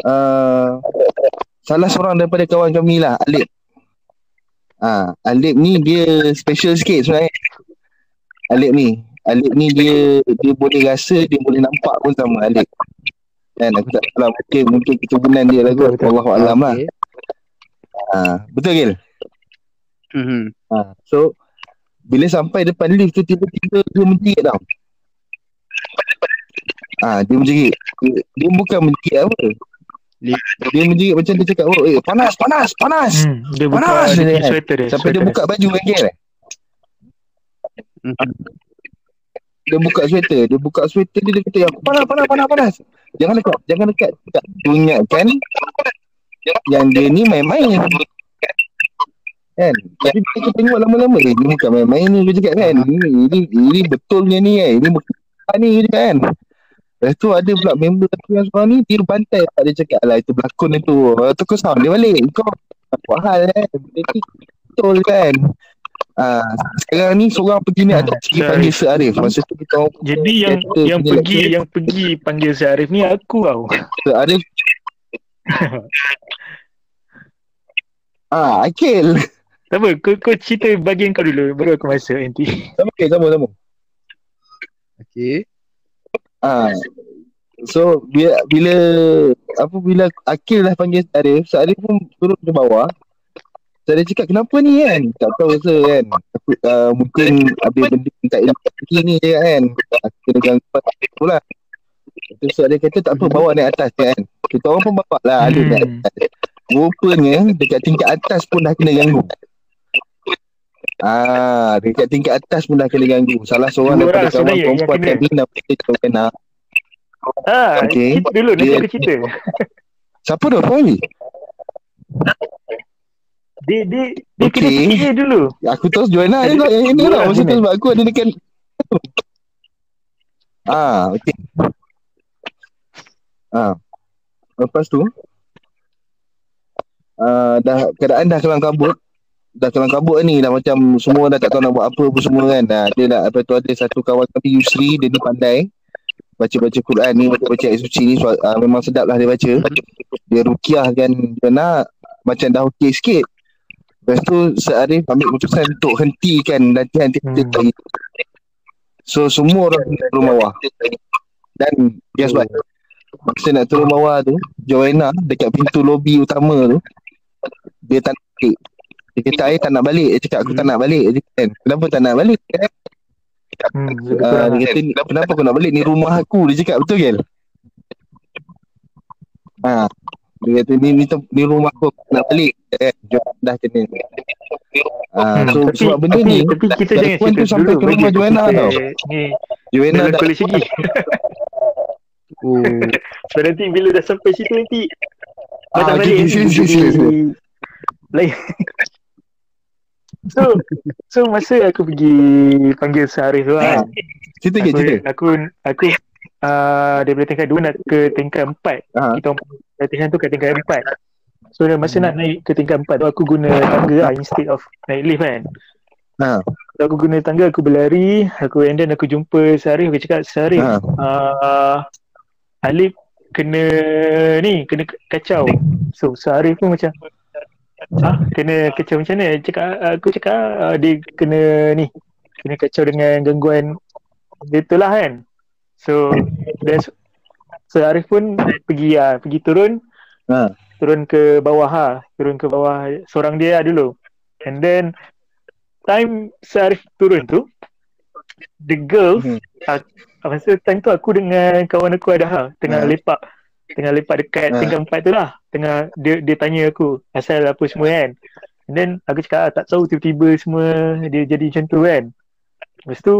Uh, salah seorang daripada kawan kami lah, Alip. Ah, Alip ni dia special sikit sebenarnya. Alip ni. Alif ni dia dia boleh rasa, dia boleh nampak pun sama Alif. Kan aku tak tahu lah mungkin mungkin keturunan dia lah kot. Wallahu alam lah. Okay. Ha, betul Gil? Mhm. Ha, so bila sampai depan lift tu tiba-tiba dia menjerit tau. Ah, dia menjerit. Dia, dia bukan menjerit apa. Lift. Dia menjerit macam dia cakap, oh, eh, panas, panas, panas. Hmm, dia buka Panas dia dia kan. sweater dia. Sampai dia sweater buka baju kan Gil. Mhm. Dia buka sweater, dia buka sweater dia, dia kata, "Ya, panas, panas, panas, panas. Jangan dekat, jangan dekat. Tak Dia ingatkan yang dia ni main-main. Kan? Tapi kita tengok lama-lama, eh, ni bukan main-main ni, dia cakap kan. Ini, ini, ini betulnya ni kan. Ini bukan ni, dia cakap kan. Lepas tu ada pula member aku yang seorang ni, dia bantai. Dia cakap, alah itu berlakon itu. Tu kau sound dia balik. Kau buat hal kan. Benda ni betul kan. Ah, sekarang ni seorang pergi ni Hmm, ada pergi panggil Sir Arif. Masa tu kita Jadi yang yang pergi yang pergi panggil si Arif ni aku tau. Sir Arif. Ah, Akil. Tak apa, kau, kau cerita bagian kau dulu baru aku masuk nanti. Sama ke, sama, sama. Okay. Ah. So bila bila apa bila Akil dah panggil Arif, Sir Arif pun turun ke bawah. So dia cakap kenapa ni kan? Tak tahu rasa kan. Takut uh, mungkin habis benda yang tak elok ni je kan. Akil dengan pula. Tu so dia kata tak apa bawa naik atas kan. Kita orang pun bawa lah ada Hmm. Rupanya dekat tingkat atas pun dah kena ganggu. Ah, dekat tingkat atas pun dah kena ganggu. Salah seorang Dua daripada kawan yang perempuan kena. kami nama dia Joanna. Ah, Okay. cerita dulu nanti Dia- aku cerita. Siapa tu? Fahmi? Dia dia dia Okay. kena fikir dulu. Aku Joanna ni kot yang ini Dua tau. orang Masa tu sini. sebab aku ada dekat Ah, okey. Ah. Lepas tu ah, dah keadaan dah kelang kabut. Dah kelang kabut ni dah macam semua dah tak tahu nak buat apa apa semua kan. Dah dia dah lepas tu ada satu kawan kami Yusri dia ni pandai baca-baca Quran ni baca-baca ayat suci ni so, uh, memang sedap lah dia baca dia rukiah kan Joanna macam dah okey sikit Lepas tu Sa'arif ambil keputusan untuk hentikan latihan kita Hmm. So semua orang turun bawah. Dan guess what? Masa nak turun bawah tu, Joanna dekat pintu lobi utama tu, dia tak nak balik. Dia kata, saya tak nak balik. Dia cakap, aku tak nak balik. Dia kata, kan, kenapa tak nak balik? Hmm, Uh, dia lah. kata, kenapa kau nak balik? Ni rumah aku. Dia cakap, betul Gel? Ha. Dia kata, ni, ni, ni rumah aku. Aku nak balik. Eh, Joanna dah kena. Ha, Hmm, so, tapi, sebab benda tapi, ni, tapi kita jangan cerita tu sampai dulu ke rumah aku Joanna tau. Ni Joanna dah kolej segi. Oh. Sebab nanti bila dah sampai situ nanti Ah, okay, balik jadi sure, sure. Lain So So masa aku pergi Panggil Sarif tu kan Cerita ke aku, cerita? aku Aku uh, Daripada tingkat 2 nak ke tingkat 4 Ha. Kita orang latihan tu kat tingkat 4 So masa nak naik ke tingkat 4 tu Aku guna tangga lah Instead of naik lift kan Ha. So, aku guna tangga Aku berlari Aku and then aku jumpa Sarif Aku cakap Sarif Ha. uh, Alif kena ni kena kacau. So Sarif pun macam ah kena kacau macam mana? Cakap aku cakap uh, dia kena ni kena kacau dengan gangguan dia tu lah kan. So that's so Arif pun pergi ah pergi turun. Ha. turun ke bawah ha turun ke bawah seorang dia lah dulu. And then time Sarif turun tu the girls Hmm. uh, masa time tu aku dengan kawan aku ada tengah Ha. lepak. Tengah lepak dekat Ha. tingkat empat tu lah. Tengah dia dia tanya aku asal apa semua kan. And then aku cakap ah, tak tahu tiba-tiba semua dia jadi macam tu kan. Lepas tu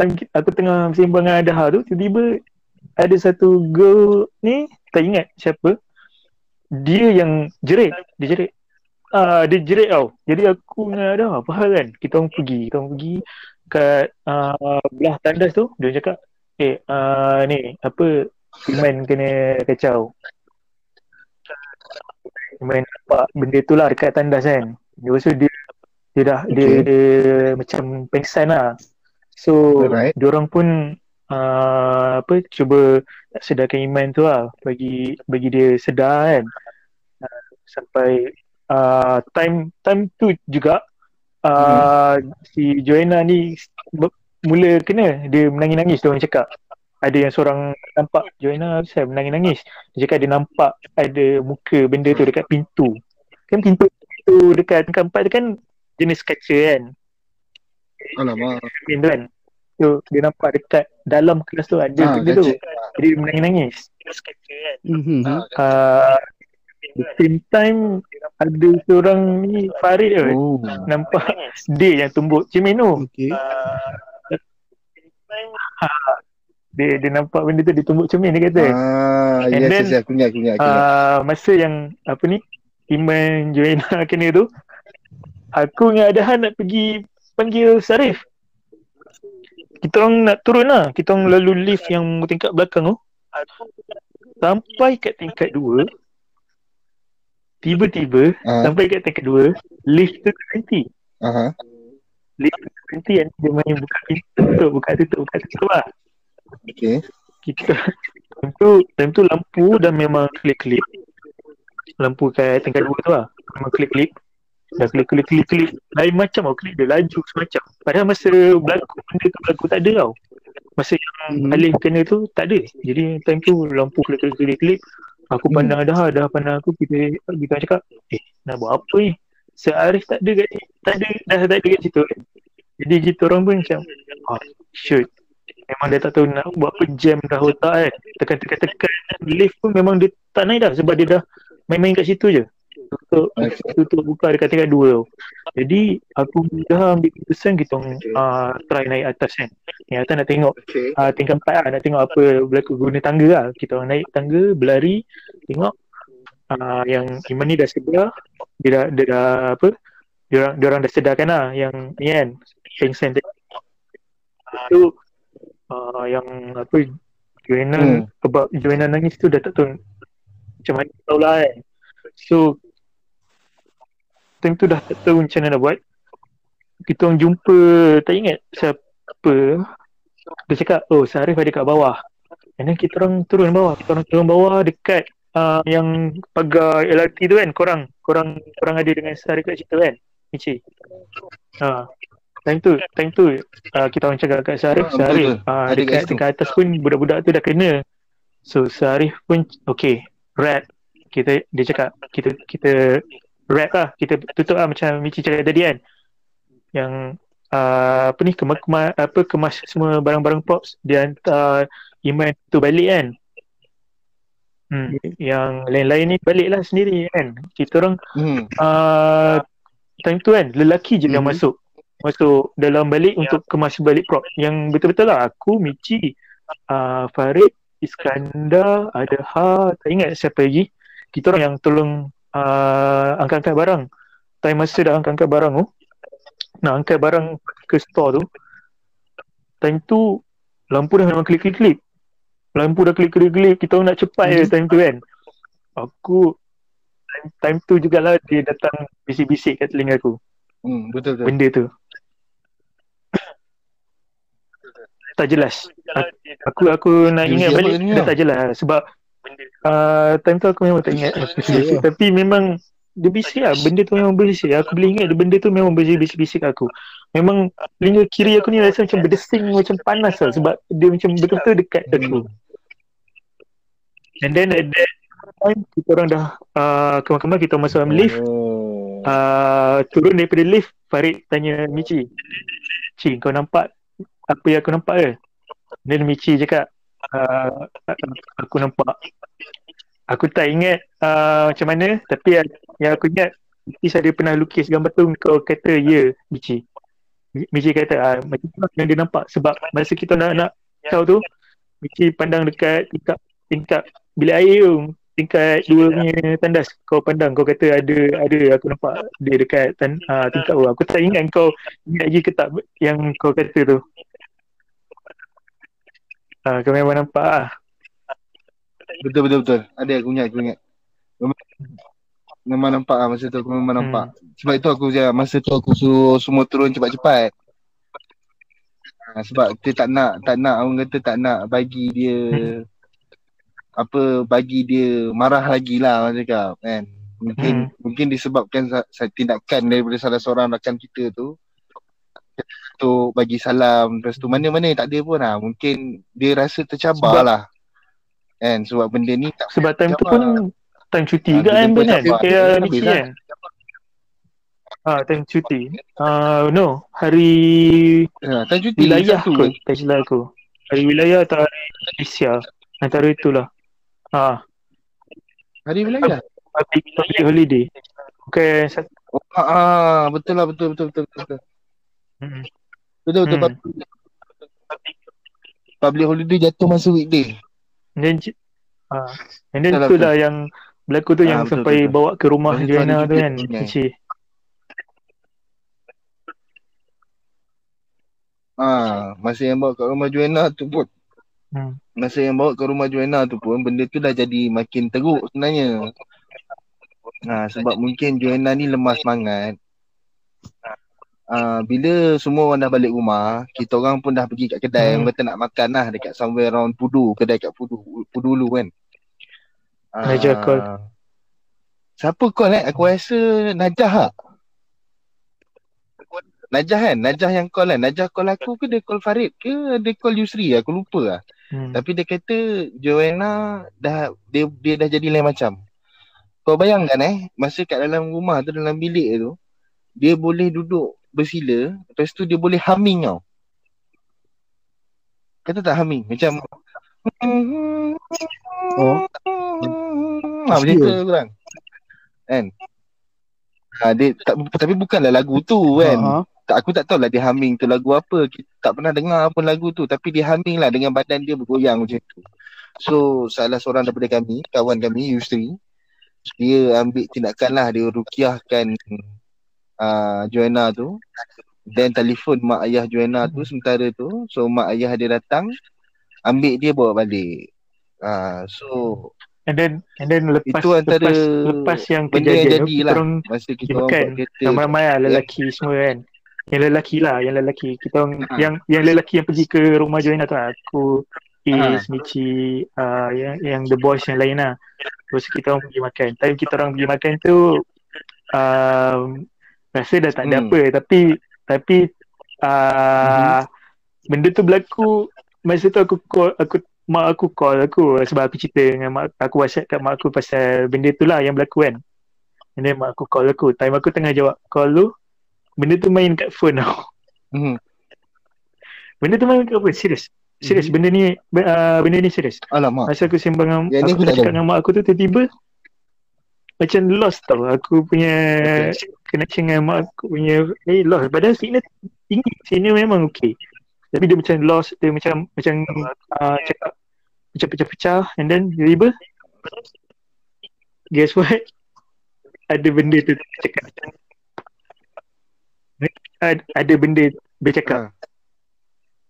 time aku tengah sembang dengan Adaha tu tiba-tiba ada satu girl ni tak ingat siapa dia yang jerit. Dia jerit. Ah dia jerit tau. Jadi aku dengan Adaha apa hal kan? Kita orang pergi kita orang pergi kat uh, belah tandas tu dia cakap eh uh, ni apa Iman kena kacau. Iman nampak benda tu lah dekat tandas kan. Lepas tu dia dia dah dia, Okay. dia macam pengsan lah. So Alright. diorang pun uh, apa cuba nak sedarkan iman tu lah. Bagi bagi dia sedar kan. Uh, sampai uh, time time tu juga uh, si Joanna ni mula kena. Dia menangis-nangis tu orang cakap. Ada yang seorang nampak Joanna saya menangis-nangis. Dia cakap dia nampak ada muka benda tu dekat pintu. Kan pintu pintu dekat tingkat empat tu kan jenis kaca kan? Alamak. cermin tu kan? So dia nampak dekat dalam kelas tu ada Ah, benda tu. kaca. jadi dia menangis-nangis. Mhm. uh, the same time ada seorang ni Farid Oh. nampak dia yang tumbuk. Cermin tu Okey. dia dia nampak benda tu dia tumbuk cermin dia kata. Ah, And yes, then, yes, yes, aku ingat, aku ingat, aku ingat. uh, masa yang apa ni? Iman Joanna kena tu aku dengan Adahan nak pergi panggil Sarif. Kita orang nak turun lah. Kita orang lalu lift yang tingkat belakang tu. Sampai kat tingkat dua tiba-tiba Ah, sampai kat tingkat dua lift tu berhenti aha. lift tu berhenti kan dia main buka pintu tutup buka tutup buka tutup lah. Okay. kita time tu time tu lampu dah memang klip-klip lampu kat tingkat dua tu lah memang klip-klip dah klip-klip klip-klip lain macam tau klip dia laju semacam. Padahal masa berlaku benda tu berlaku tak ada tau. Masa yang Mhm. Alif kena tu tak ada. Jadi time tu lampu klip-klip aku Hmm. pandang dah dah pandang aku kita kita cakap eh nak buat apa ni? Searif tak ada kat tak ada dah tak ada kat situ. Jadi kita orang pun macam oh shoot. Memang dia tak tahu nak buat apa jam dah otak kan. Tekan-tekan-tekan lift pun memang dia tak naik dah sebab dia dah main-main kat situ je tutup Okay. tutup buka dekat tingkat dua tu. Jadi aku dah ambil keputusan kita orang uh, try naik atas kan. Naik atas nak tengok Okay. uh, tingkat empat lah nak tengok apa berlaku guna tangga lah. Kita orang naik tangga berlari tengok uh, yang Iman ni dah sedar dia dah, dia dah apa dia orang, dia orang dah sedarkan lah yang ni kan pengsan tadi. Tu uh, yang apa Joanna Hmm. sebab Joanna nangis tu dah tak tahu macam mana tahu lah kan. So time tu dah tak tahu macam mana nak buat. Kita orang jumpa tak ingat siapa. Dia cakap oh Sarif ada kat bawah. And then kita orang turun bawah. Kita orang turun bawah dekat uh, yang pagar LRT tu kan korang. Korang korang ada dengan Sarif kat situ kan Michi? Ha. Time tu time tu uh, kita orang cakap kat Sarif Ah, Sarif uh, dekat tingkat atas pun budak-budak tu dah kena. So Sarif pun okay rat kita dia cakap kita kita wrap lah. Kita tutup lah macam Michi cakap tadi kan. Yang uh, apa ni kemas, kemas apa kemas semua barang-barang props dia hantar Iman tu balik kan. Hmm. yang lain-lain ni balik lah sendiri kan. Kita orang Hmm. uh, time tu kan lelaki je yang Mhm. masuk. Masuk dalam balik untuk kemas balik prop. Yang betul-betul lah aku Michi uh, Farid Iskandar ada Ha tak ingat siapa lagi. Kita orang yang tolong uh, angkat-angkat barang. Time masa dah angkat-angkat barang tu nak angkat barang ke store tu time tu lampu dah memang klip-klip-klip lampu dah klip-klip-klip kita nak cepat je time tu kan. Aku time, time tu jugalah dia datang bisik-bisik kat telinga aku. Hmm, betul betul. benda tu. Tak jelas. Aku aku nak ingat balik. dia tak jelas. Sebab uh, time tu aku memang tak ingat. Spesifik tapi memang dia bisik lah. Benda tu memang bisik aku boleh ingat benda tu memang bisik-bisik aku. Memang telinga kiri aku ni rasa macam berdesing macam panas lah sebab dia macam betul-betul dekat aku. And then at that time kita orang dah uh, kemar-kemar kita masuk dalam lift. Uh, turun daripada lift Farid tanya Michi Ci kau nampak apa yang aku nampak ke? Then Michi cakap uh, aku nampak. Aku tak ingat uh, macam mana tapi yang- aku ingat Michi ada pernah lukis gambar tu kau kata ya Michi. Michi kata ah, macam tu lah yang dia nampak. Sebab masa kita nak nak kau tu Michi pandang dekat tingkap tingkap bilik air tu tingkat dua punya tandas. Kau pandang kau kata ada ada. Aku nampak dia dekat tan, uh, tingkap tu. Aku tak ingat kau ingat lagi ke tak yang kau kata tu Ah, kau memang nampak ah. Betul betul betul. Ada aku ingat aku ingat. Memang, memang nampak lah masa tu aku memang nampak. Sebab itu aku je masa tu aku suruh semua turun cepat-cepat. Ha, sebab kita tak nak tak nak orang kata tak nak bagi dia apa bagi dia marah lagi lah orang cakap kan. Mungkin mungkin disebabkan sa- sa- tindakan daripada salah seorang rakan kita tu untuk bagi salam lepas tu mana-mana tak ada pun lah mungkin dia rasa tercabar Sebab- lah kan sebab benda ni tak Sebab time tu pun time cuti Ah, juga dia kan Ben kan? habis lah. kan? Ah, time cuti. Ah, no, hari ha, tak cuti wilayah kot, tak silap aku. Hari wilayah atau hari Malaysia. Antara itulah. Ah, hari wilayah public, public holiday. Bukan satu. oh, ah, ah, betul lah betul betul betul betul Hmm. Betul betul Hmm. public, public holiday jatuh masa weekday c- ah, and then Betul lah, tu lah yang berlaku tu Ah, yang betul, sampai betul. bawa ke rumah Joanna tu kan. Cik. Ah, masa yang bawa kat rumah Joanna tu pun Hmm. masa yang bawa ke rumah Joanna tu pun benda tu dah jadi makin teruk sebenarnya. Ha, sebab mungkin Joanna ni lemah semangat. Ah, bila semua orang dah balik rumah, kita orang pun dah pergi kat kedai Hmm. hmm. kata nak makan lah dekat somewhere around Pudu, kedai kat Pudu, Pudu dulu kan. Ah, Najah call. Siapa call eh? Aku rasa Najah lah. Najah kan? Najah yang call kan? Najah call aku ke dia call Farid ke dia call Yusri? Aku lupa lah. Hmm. Tapi dia kata Joanna dah dia dia dah jadi lain macam. Kau bayangkan eh, masa kat dalam rumah tu dalam bilik tu, dia boleh duduk bersila, lepas tu dia boleh humming tau. Kata tak humming macam Oh. Ha, macam tu kurang. Kan? Ha, dia tak, tapi bukanlah lagu tu kan. Ha. Tak, aku tak tahu lah dia humming tu lagu apa. Kita tak pernah dengar pun lagu tu. Tapi dia humming lah dengan badan dia bergoyang macam tu. So salah seorang daripada kami, kawan kami, Yusri, dia ambil tindakan lah. Dia rukiahkan uh, Joanna tu. Dan telefon mak ayah Joanna tu sementara tu. So mak ayah dia datang, ambil dia bawa balik. Uh, so And then and then lepas Itu antara lepas, lepas yang benda yang kejadian tu jadi lah. masa kita orang buat kereta. ramai-ramai lah lelaki semua kan. Yang lelaki lah, yang lelaki. Kita orang Ha. yang yang lelaki yang pergi ke rumah Joanna tu lah. Aku Ha. Is, Michi, uh, yang yang the boys yang lain lah. Terus kita orang pergi makan. Time kita orang pergi makan tu um, rasa dah tak ada Hmm. apa tapi tapi uh, benda tu berlaku masa tu aku call aku mak aku call aku sebab aku cerita dengan mak aku whatsapp kat mak aku pasal benda tu lah yang berlaku kan and then mak aku call aku time aku tengah jawab call tu benda tu main kat phone tau Hmm. benda tu main kat phone serius serius Mhm. benda ni uh, benda ni serius Alamak. masa aku sembang dengan aku cakap dengan mak aku tu tiba-tiba macam lost tau. Aku punya connection dengan mak aku punya eh lost. Padahal signal tinggi. Signal memang okey tapi dia macam lost. Dia macam macam uh, cakap macam pecah-pecah. And then tiba-tiba guess what? Ada benda tu cakap. Ada, ada benda dia cakap. Ha.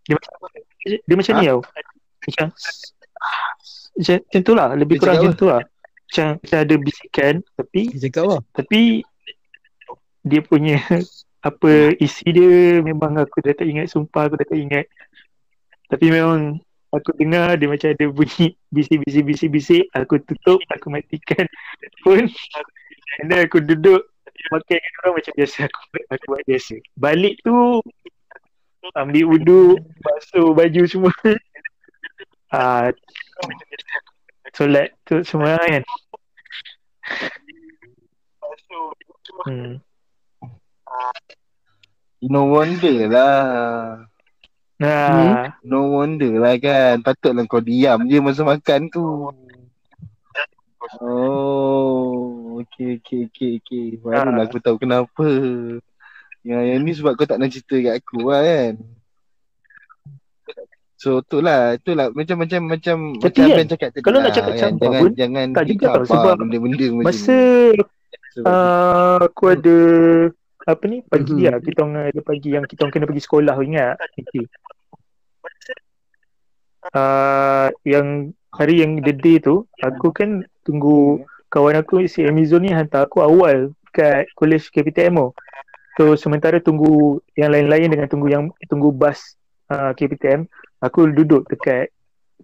dia macam dia macam ni Ha? tau. Macam macam, macam tu lah. Lebih Dia kurang macam tu lah macam, macam ada bisikan tapi Dia cakap apa? tapi dia punya apa isi dia memang aku dah tak ingat sumpah aku dah tak ingat. Tapi memang aku dengar dia macam ada bunyi bisik-bisik bisik-bisik aku tutup aku matikan pun. And then aku duduk makan dengan orang macam biasa aku aku buat biasa. Balik tu ambil wudu basuh baju semua. Ah solat tu semua kan hmm. No wonder lah. Nah, No wonder lah kan. Patutlah kau diam je masa makan tu. Oh, okay, okay, okay, okay. Barulah Ah. aku tahu kenapa. Yang, yang ni sebab kau tak nak cerita kat aku lah kan. So tu lah, tu lah macam-macam macam Tapi macam kan, cakap tadi kalau lah, nak cakap kan? campur jangan pun, jangan tak juga tau, sebab benda-benda macam masa uh, aku ada apa ni pagi Mhm. lah kita orang ada pagi yang kita orang kena pergi sekolah ingat Niki. Uh, yang hari yang the day tu aku kan tunggu kawan aku si Amazon ni hantar aku awal kat college KPTM tu. So sementara tunggu yang lain-lain dengan tunggu yang tunggu bas uh, KPTM, aku duduk dekat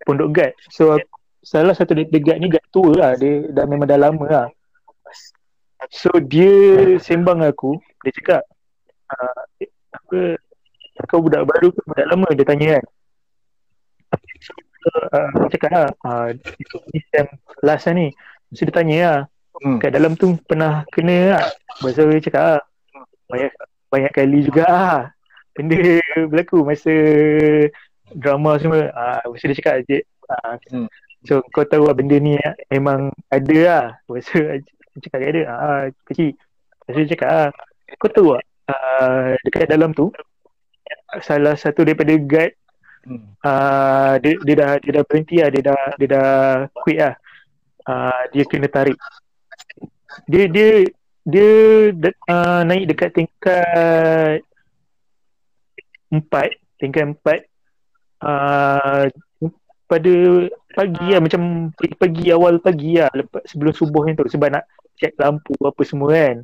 Pondok Guard. So aku, salah satu the, guard ni guard tua lah, dia dah memang dah lama lah. So dia sembang aku, dia cakap uh, apa kau budak baru ke budak lama? Dia tanya kan. So, uh, aku cakap lah uh, ni sem last lah ni. So dia tanya lah Hmm. kat dalam tu pernah kena lah Masa dia cakap lah banyak, banyak kali juga lah. Benda berlaku masa drama semua uh, masa dia cakap je uh, Hmm. so kau tahu lah benda ni ah, memang ada lah. Dia cakap dia ada ah, kecil. Masa dia cakap lah kau tahu tak uh, dekat dalam tu salah satu daripada guide Hmm. uh, dia, dia dah dia dah berhenti lah. Dia dah dia dah quit lah. Uh, dia kena tarik. Dia dia dia de, uh, naik dekat tingkat empat. Tingkat empat uh, pada pagi lah macam pagi awal pagi lah lepas sebelum subuh ni tu sebab nak check lampu apa semua kan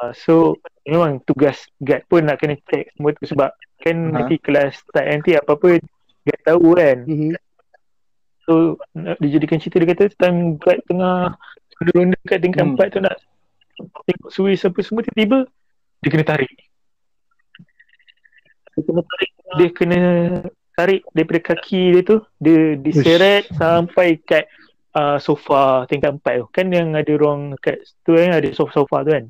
uh, so memang tugas guard pun nak kena check semua tu sebab kan Ha. nanti kelas start nanti apa-apa guard tahu kan Mhm. So nak dijadikan cerita dia kata time guard tengah ronda kat tingkat Hmm. empat tu nak tengok suis apa semua tiba-tiba dia kena tarik. Dia kena tarik dia kena tarik daripada kaki dia tu dia diseret sampai kat uh, sofa tingkat empat tu. Kan yang ada ruang kat tu kan ada sofa-sofa tu kan.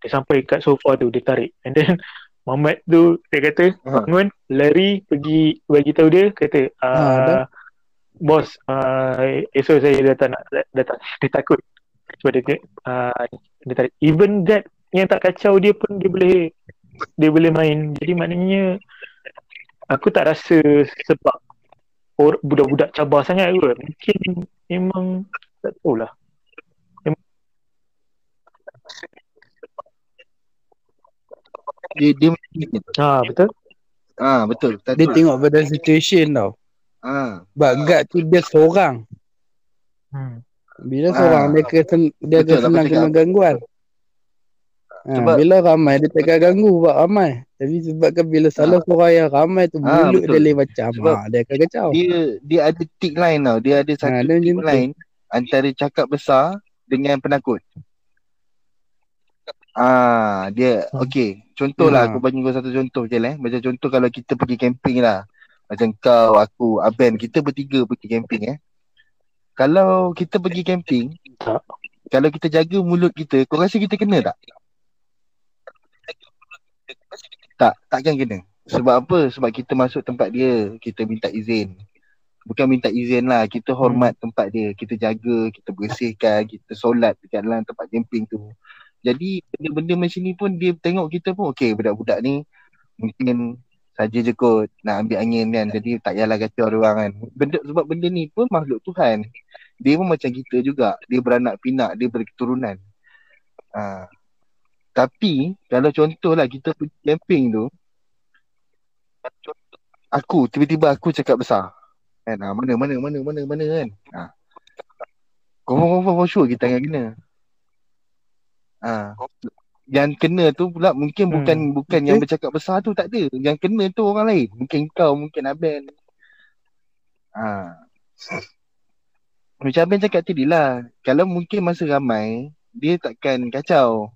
Dia sampai kat sofa tu dia tarik and then Muhammad tu dia kata Ha. bangun lari pergi bagi tahu dia kata Ha, uh, dah. bos uh, esok saya dah tak nak dah tak dia takut sebab dia uh, dia tarik even that yang tak kacau dia pun dia boleh dia boleh main jadi maknanya aku tak rasa sebab or, budak-budak cabar sangat kot mungkin memang tak tahulah Dia dia macam ni tu. ha betul Ah betul. Tadi. Dia tengok pada situation tau. Ah. Sebab guard tu dia seorang. hmm. Bila Ah. seorang dia sen- dia Betul, senang kena cakap. gangguan. Ha, Sebab- bila ramai dia takkan ganggu sebab ramai. Tapi sebabkan bila salah seorang yang ramai tu Ah, mulut betul. dia lain macam. Sebab Ha, dia akan kacau. Dia dia ada tick line tau. Dia ada satu Ha, dia tick macam tu. line antara cakap besar dengan penakut. Ah, dia okey. Contohlah Hmm. aku bagi kau satu contoh je lah. eh. Macam contoh kalau kita pergi camping lah. Macam kau, aku, Aben, kita bertiga pergi camping eh. Kalau kita pergi camping, Tak. kalau kita jaga mulut kita, kau rasa kita kena tak? Tak, takkan kena. Sebab apa? Sebab kita masuk tempat dia, kita minta izin. Bukan minta izin lah, kita hormat tempat dia, kita jaga, kita bersihkan, kita solat dekat dalam tempat camping tu. Jadi benda-benda macam ni pun dia tengok kita pun okey budak-budak ni mungkin saja je kot nak ambil angin kan. Jadi tak payahlah dia orang kan. Benda sebab benda ni pun makhluk Tuhan. Dia pun macam kita juga. Dia beranak pinak, dia berketurunan. Ha. Tapi kalau contohlah kita pergi camping tu aku tiba-tiba aku cakap besar. Kan ha, mana mana mana mana mana kan. Ha. Confirm confirm for sure kita akan kena. Ha. Yang kena tu pula mungkin Hmm. bukan bukan yang bercakap besar tu tak ada. Yang kena tu orang lain. Mungkin kau, mungkin Aben. Ha. Macam Aben cakap tadi lah. Kalau mungkin masa ramai, dia takkan kacau.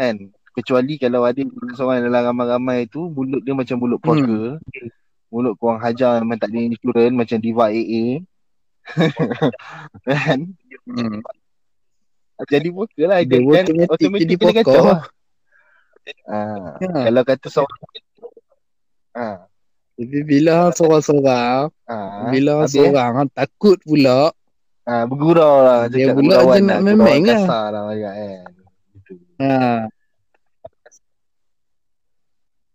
Kan? Kecuali kalau ada seorang dalam ramai-ramai tu, mulut dia macam mulut puaka. Mulut korang hajar memang tak ada insurans macam Diva AA. kan? Hmm. Jadi puaka lah. Dia kan, automatik jadi kacau lah. Ha. Ha. Kalau kata seorang Ha. Tapi bila seorang-seorang, Ha. bila Habis, seorang hang takut pula, Ha, bergurau lah. Dia pula macam nak lah, memang lah. lah kan. Ha.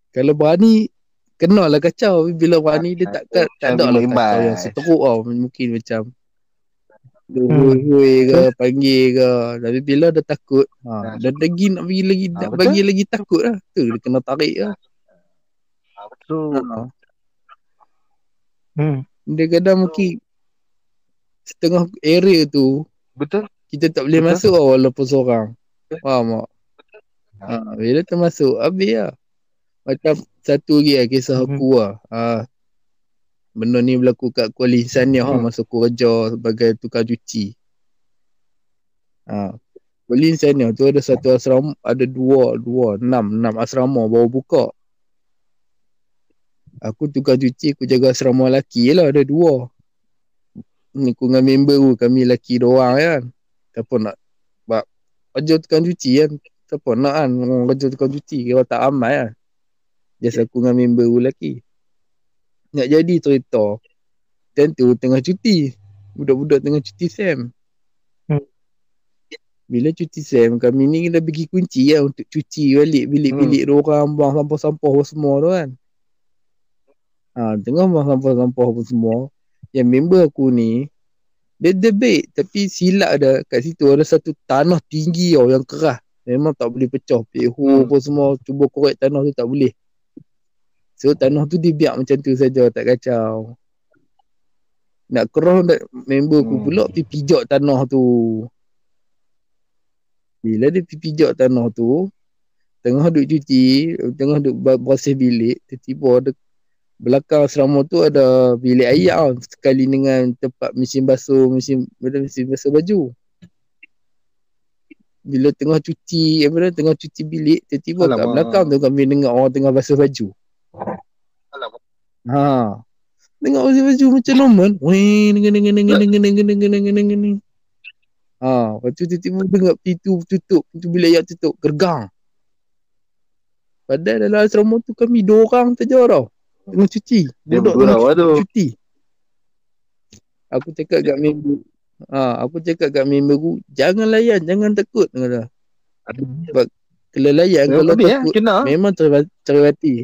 Kalau berani kenal lah kacau bila berani dia Ha, tak tak, tak ada lah kacau yang seteruk tau mungkin macam Hmm. hui-hui ke panggil ke tapi bila dia takut ha, Ha. dia lagi nak bagi lagi Ha, nak betul. bagi lagi takut lah tu dia kena tarik lah So, ha. Hmm. dia kadang mungkin setengah area tu betul? kita tak boleh Betul. masuk lah walaupun seorang faham tak ha, bila termasuk habis lah macam satu lagi lah kisah Mhm. aku lah ha, benda ni berlaku kat Kuala Insania hmm. Hmm. masa aku kerja sebagai tukang cuci ha. Berlin sana tu ada satu asrama, ada dua, dua, enam, enam asrama baru buka. Aku tukar cuci, aku jaga asrama lelaki lah, ada dua. Ni aku dengan member tu, kami lelaki doang kan. Siapa nak buat kerja tukang cuci kan. Siapa nak kan, orang kerja tukang cuci, kira tak aman kan. Just aku dengan member tu lelaki. Nak jadi cerita, time tu tengah cuti. Budak-budak tengah cuti Sam. Hmm. Bila cuti Sam, kami ni kena bagi kunci lah untuk cuci balik bilik-bilik hmm. orang buang sampah-sampah apa semua tu kan. Ha, tengah buang sampah-sampah apa semua. Yang member aku ni, dia, baik tapi silap ada kat situ ada satu tanah tinggi tau yang keras. Memang tak boleh pecah. Peho hmm. apa semua cuba korek tanah tu tak boleh. So tanah tu dibiak macam tu saja tak kacau. Nak kerah member aku pula hmm. pergi pijak tanah tu. Bila dia pergi pijak tanah tu, tengah duduk cuci, tengah duduk bersih bilik, tiba-tiba ada belakang asrama tu ada bilik air tau, sekali dengan tempat mesin basuh, mesin, mesin basuh baju. Bila tengah cuci, apa tengah cuci bilik, tiba-tiba kat belakang tu kami dengar orang tengah basuh baju. Alamak. Ha. Tengok basuh baju macam normal. Weh, dengan dengan dengan dengan dengan dengan dengan dengan Ha, lepas tu tiba-tiba dengar pintu tutup, pintu bilik yang tutup, gergang. Padahal dalam asrama tu kami dua orang saja tau. Tengah cuci. Duduk tengah tu. cuci. Aku cakap kat member. Ha, aku cakap kat member aku, jangan layan, jangan takut. Kata. Sebab kalau layan, Memang kalau habis, takut, eh? Kena. memang hati.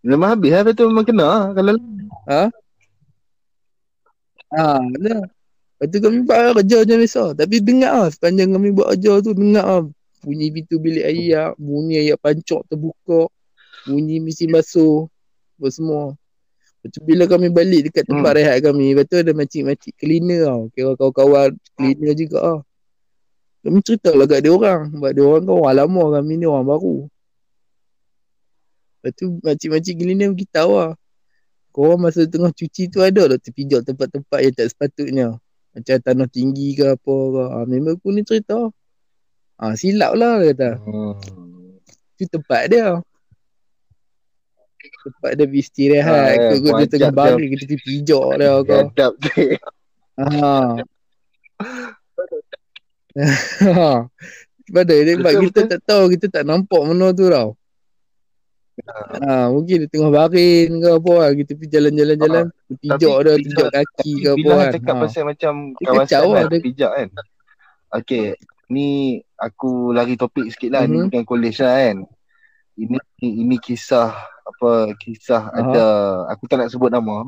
Memang habis lah tu memang kena kalau Ha? Ha, dah. Lepas tu kami buat kerja macam biasa. Tapi dengar lah, sepanjang kami buat kerja tu, dengar lah. Bunyi pintu bilik air, bunyi air pancok terbuka, bunyi mesin basuh, apa semua. Lepas tu bila kami balik dekat tempat Hmm. rehat kami, lepas tu ada makcik-makcik cleaner tau. Kira kawan-kawan cleaner juga lah. Kami cerita lah kat dia orang. Sebab dia orang kan orang lama, kami ni orang baru. Lepas tu makcik-makcik cleaner beritahu lah. Korang masa tengah cuci tu ada lah terpijak tempat-tempat yang tak sepatutnya. Macam tanah tinggi ke apa ke. Ha, member aku ni cerita. Ha, silap lah dia kata. hmm. Tu tempat dia. Tempat dia pergi istirahat. Ah, Ha, Kot-kot dia wajib tengah dia. baring kita terpijak dia ke. Gadap tu. Ha. ha. Padahal dia sebab kita betul. tak tahu, kita tak nampak mana tu tau. Ha, mungkin dia tengah baring ke apa kan. Kita pergi jalan-jalan-jalan, pijak dia, bila- pijak kaki ke apa Bila kan. kan. cakap Ha. pasal macam Dia kawasan lah, kan, dia- pijak kan. Okay, ni aku lari topik sikit lah. Ni Mhm. bukan college lah kan. Ini ini kisah apa kisah Aha. ada aku tak nak sebut nama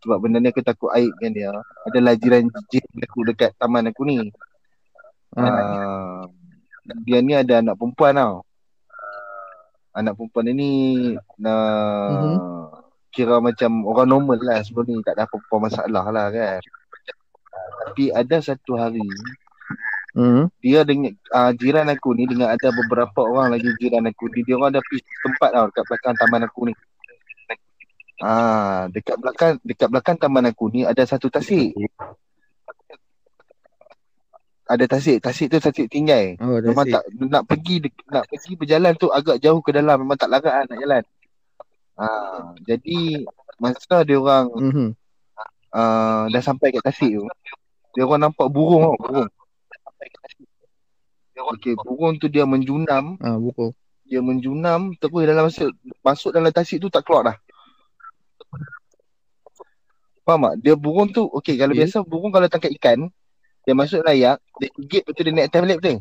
sebab benda ni aku takut aib kan dia. Adalah jiran jin aku dekat taman aku ni. Ha. Uh, dia ni ada anak perempuan tau. Anak perempuan ni uh, Mhm. kira macam orang normal lah sebelum ni tak ada apa-apa masalah lah kan. Tapi ada satu hari Hmm. dia dengan uh, jiran aku ni dengan ada beberapa orang lagi jiran aku ni dia orang ada pergi tempat tau dekat belakang taman aku ni. Ah, dekat belakang dekat belakang taman aku ni ada satu tasik. Ada tasik, tasik tu tasik tinggal. Oh, dah Memang tak nak pergi nak pergi berjalan tu agak jauh ke dalam memang tak larat lah nak jalan. Ah, jadi masa dia orang Mhm. uh, dah sampai kat tasik tu, dia orang nampak burung tau, burung. Okey, burung tu dia menjunam, Ha, buku. dia menjunam terus dalam masuk masuk dalam tasik tu tak keluar dah. Faham tak? Dia burung tu, okey kalau Okey. biasa burung kalau tangkap ikan, dia masuk layak, dia gigit betul dia naik balik betul.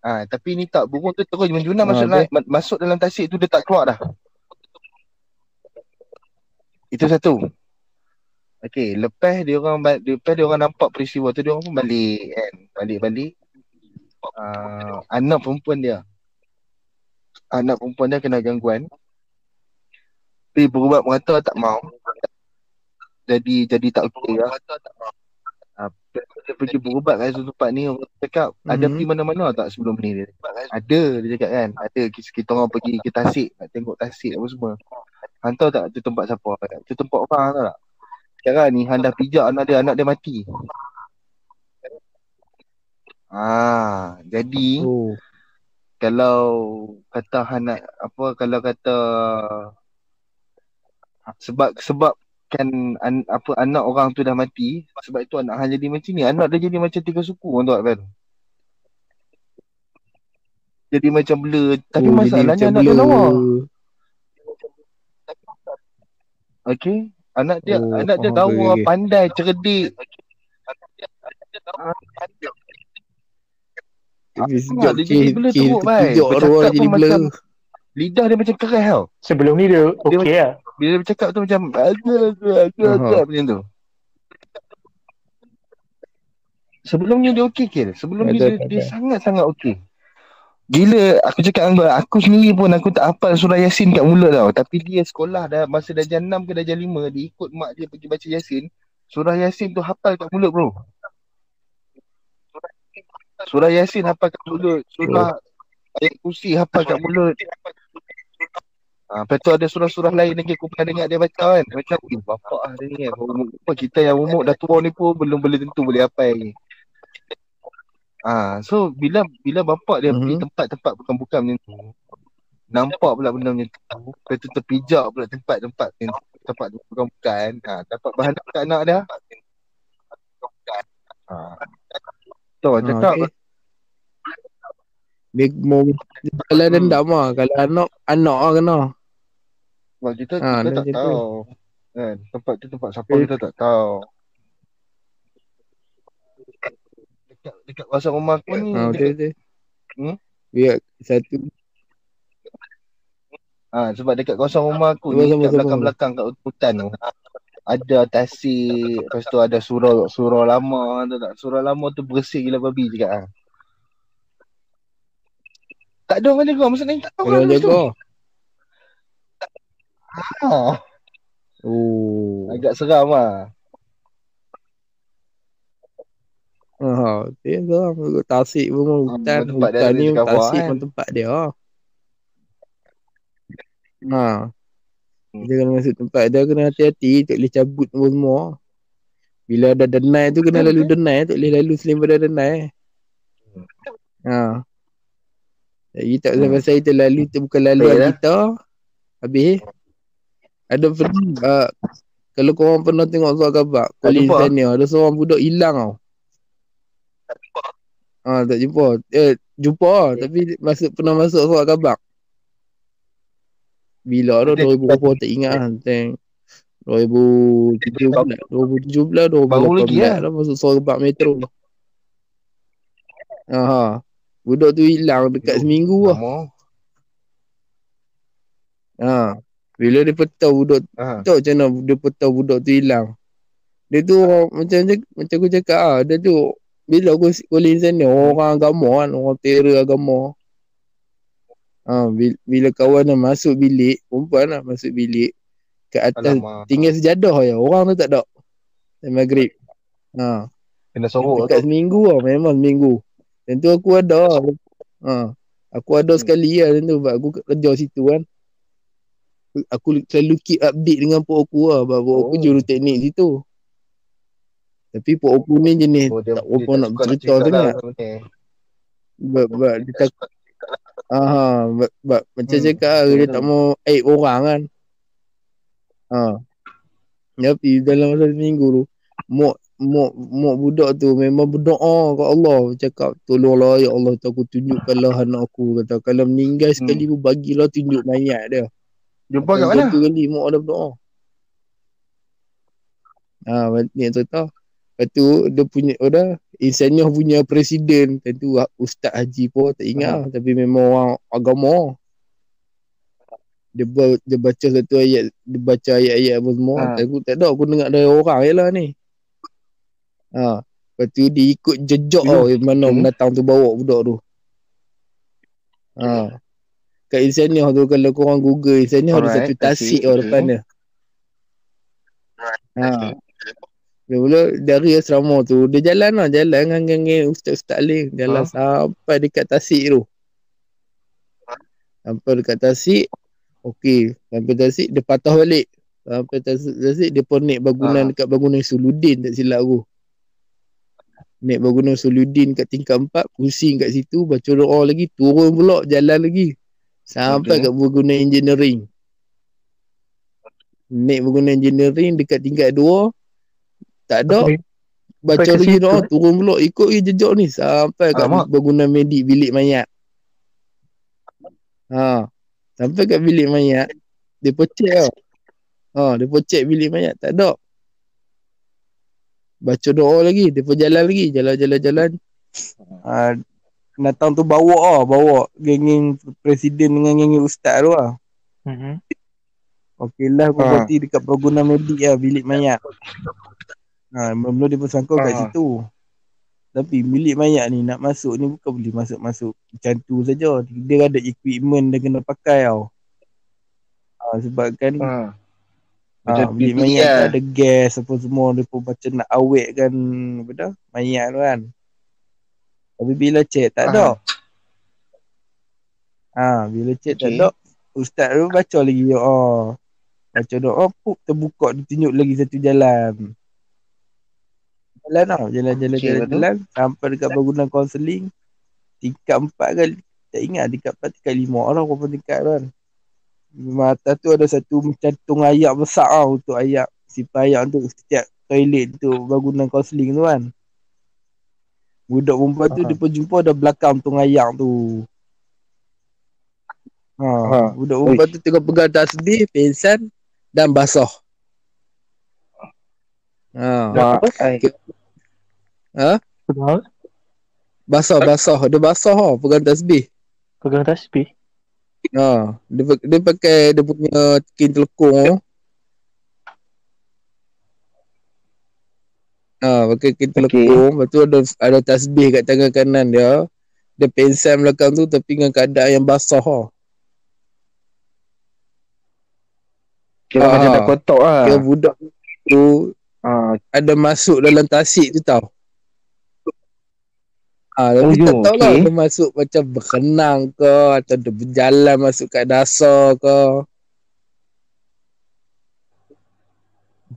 Ah, tapi ni tak burung tu terus menjunam Ah, masuk layak, ma- masuk dalam tasik tu dia tak keluar dah. Itu satu. Okey, lepas dia orang lepas dia orang nampak peristiwa tu dia orang pun balik kan. Balik-balik. Uh, anak perempuan dia. Anak perempuan dia kena gangguan. Pergi berubat merata tak mau. Jadi jadi tak okey lah. Uh, dia pergi berubat kat satu tempat ni orang cakap ada Mhm. pergi mana-mana tak sebelum ni dia. Ada dia cakap kan. Ada kita, kita orang pergi ke Tasik nak tengok Tasik apa semua. Hantar tak tu tempat siapa? Tu tempat orang tahu tak? Sekarang ni Han dah pijak anak dia, anak dia mati. Ah, jadi Oh. kalau kata hang nak apa kalau kata sebab sebab kan an, apa anak orang tu dah mati sebab itu anak hang jadi macam ni anak dia jadi macam tiga suku orang tu kan jadi macam blur tapi oh, masalahnya anak macam dia blur. lawa okey anak dia Oh, anak dia okey, okey. pandai cerdik Tapi Ah, sejak dia jadi kes, blur kes teruk, bai. terpijak Bercakap arwah pun jadi blur. macam- lidah dia macam keras tau Sebelum ni dia okey lah. bila dia bercakap tu macam agak agak agak Aha. agak macam tu Sebelum ni dia okey Kil. Sebelum ni dia, dia sangat-sangat okey. Bila aku cakap dengan kau, aku sendiri pun aku tak hafal surah Yasin kat mulut tau. Tapi dia sekolah dah masa darjah 6 ke darjah 5, dia ikut mak dia pergi baca Yasin. Surah Yasin tu hafal kat mulut bro. Surah Yasin hafal kat mulut. Surah ayat kursi hafal kat mulut. Ha, lepas tu ada surah-surah lain lagi aku pernah dengar dia baca kan. Macam, eh bapak ah dia ni kan. Apa, kita yang umur dah tua ni pun belum boleh tentu boleh hafal lagi. Ah, so bila bila bapak dia pergi Mhm. tempat-tempat bukan-bukan macam tu, nampak pula benda macam tu, lepas tu terpijak pula tempat-tempat yang tempat bukan-bukan, ha, dapat bahan kat anak dia. Ha. Tu Ha, cakap okay. Dia mau jalan Hmm. dendam lah. Kalau anak, anak lah kena. sebab kita Ha, kita tak tahu. Kan, tempat tu tempat siapa Eh. kita tak tahu. Dekat dekat kawasan rumah aku ni, Ha, dekat, betul betul. Hmm? Biar satu ha, sebab dekat kawasan rumah aku ni, sama-sama. kat belakang-belakang kat hutan tu, ada tasik, lepas tu ada surau surau lama, tahu tak? Surau lama tu bersih gila babi cakap ah. Tak ada orang jaga, maksudnya tak tahu kalau orang jaga. Ha, Oh. agak seram ah. Ha, dia kan tasik pun Ah, hutan. Hutan ada ni tasik kan? pun tempat dia. Ha. Hmm. Dia kalau masuk tempat dia kena hati-hati tak boleh cabut semua. Bila ada denai tu kena lalu denai tak boleh lalu selain pada denai. Ha. Jadi tak Hmm. sampai saya terlalu tu bukan laluan Baiklah. kita. Habis ada pernah uh, kalau korang pernah tengok soal khabar jumpa. Sanya ada seorang budak hilang tau. Ah tak jumpa. Eh jumpa lah, tapi masuk pernah masuk soal khabar. Bila. 2000 berapa tak ingat lah. Teng 2017, 2017, 2018 Baru lagi, lah. dah masuk soal khabar metro. Aha. Budak tu hilang dekat seminggu lah. Ha. Bila dia petau budak Ha. tahu macam mana dia petau budak tu hilang. Dia tu orang macam macam aku cakap ah, dia tu bila aku kuliah sana orang agama kan, orang terror agama. Ha, bila, bila kawan dah masuk bilik, perempuan lah masuk bilik kat atas Alamak. tinggal sejadah je. Orang tu tak ada. Time maghrib. Ha, Kena sorok dekat tu. seminggu lah, memang seminggu. Dan tu aku ada. Ha, aku ada Hmm. sekali lah dan tu sebab aku kerja situ kan. Aku selalu keep update dengan pok aku lah. Sebab pok aku Oh. juru teknik situ. Tapi pok aku ni jenis Oh, dia, tak berapa nak bercerita cerita sangat. lah sebenarnya. Sebab, sebab dia tak Aha, sebab, sebab macam Hmm, cakap lah, betul dia tu. tak mau aib orang kan. Ha. Tapi dalam masa seminggu tu, mok mok mok budak tu memang berdoa ke Allah cakap tolonglah ya Allah tu aku tunjukkanlah anak aku kata kalau meninggal Hmm. sekali pun bagilah tunjuk mayat dia. Jumpa kat mana? Satu kali mok ada berdoa. Ha, ni cerita. Lepas tu dia punya ada Insaniah punya presiden tentu Ustaz Haji pun tak ingat lah. tapi memang orang agama. Dia, ba- dia baca satu ayat, dia baca ayat-ayat apa semua. Ha. Aku tak tahu, aku dengar dari orang je lah ni. Ha. Lepas tu dia ikut jejak tau yang mana Hmm. mendatang tu bawa budak tu. Ha. Kat Insaniah tu kalau korang google Insaniah ada satu tasik tau depan dia. Ha. Dia mula dari asrama tu dia jalan lah jalan dengan geng ustaz-ustaz lain jalan Ha? sampai dekat tasik tu. Sampai dekat tasik okey sampai tasik dia patah balik. Sampai tasik, tasik dia pun naik bangunan Ha. dekat bangunan Suludin tak silap aku. Naik bangunan Soluddin kat tingkat empat, pusing kat situ, baca doa lagi, turun pula jalan lagi. Sampai Okay. kat bangunan engineering. Naik bangunan engineering dekat tingkat dua, tak ada. Okay. Baca lagi doa, eh? turun pula. Ikut lagi jejak ni. Sampai kat Alamak. bangunan medik bilik mayat. Ha. Sampai kat bilik mayat, dia pocek tau. Ha, dia pocek bilik mayat, tak ada. Baca doa lagi, dia pun jalan lagi, jalan-jalan-jalan. Ha, datang tu bawa ah, bawa geng-geng presiden dengan geng-geng ustaz tu ah. Mhm. Okey lah aku Ha. berhenti dekat bangunan medik lah, bilik mayat. Ha, mula dia bersangkut kat Ha. situ. Tapi bilik mayat ni nak masuk ni bukan boleh masuk-masuk macam tu saja. Dia ada equipment dia kena pakai tau. Ha, sebab kan Ha. ha, Macam bilik PPE mayat lah. ada gas apa semua. Dia pun macam nak awetkan apa dah, mayat tu kan. Tapi bila cek tak ada. Ha, bila cek tak Okay. ada. Ustaz tu baca lagi. Oh, baca doa, puk, terbuka, dia tunjuk lagi satu jalan. Jalan tau, jalan-jalan Okay, jalan, lepas tu? jalan sampai dekat bangunan kaunseling. Tingkat empat kan, tak ingat tingkat empat, tingkat lima orang berapa tingkat tu kan. Atas tu ada satu macam tung ayak besar tau untuk ayak, simpan ayak untuk setiap toilet untuk bangunan kaunseling tu kan. Budak perempuan tu dia pun jumpa ada belakang tung ayak tu. Ha, Ha. budak perempuan tu tengah pegang tasbih, pensan dan basah. Ha. Mak, ai. Pegang, Basah, basah. Dia basah ha, pegang tasbih. pegang tasbih. Ha. Dia, dia pakai dia punya kin telekung tu. Ha, pakai kin telekung. Lepas tu ada, ada tasbih kat tangan kanan dia. Dia pensan belakang tu tapi dengan keadaan yang basah ha. Kira Ha. macam dah kotak lah. Kira budak tu Ha. ada masuk dalam tasik tu tau. Ah, Oh, tapi tak yo, tahu lah okey. dia masuk macam berenang ke atau dia berjalan masuk kat dasar ke.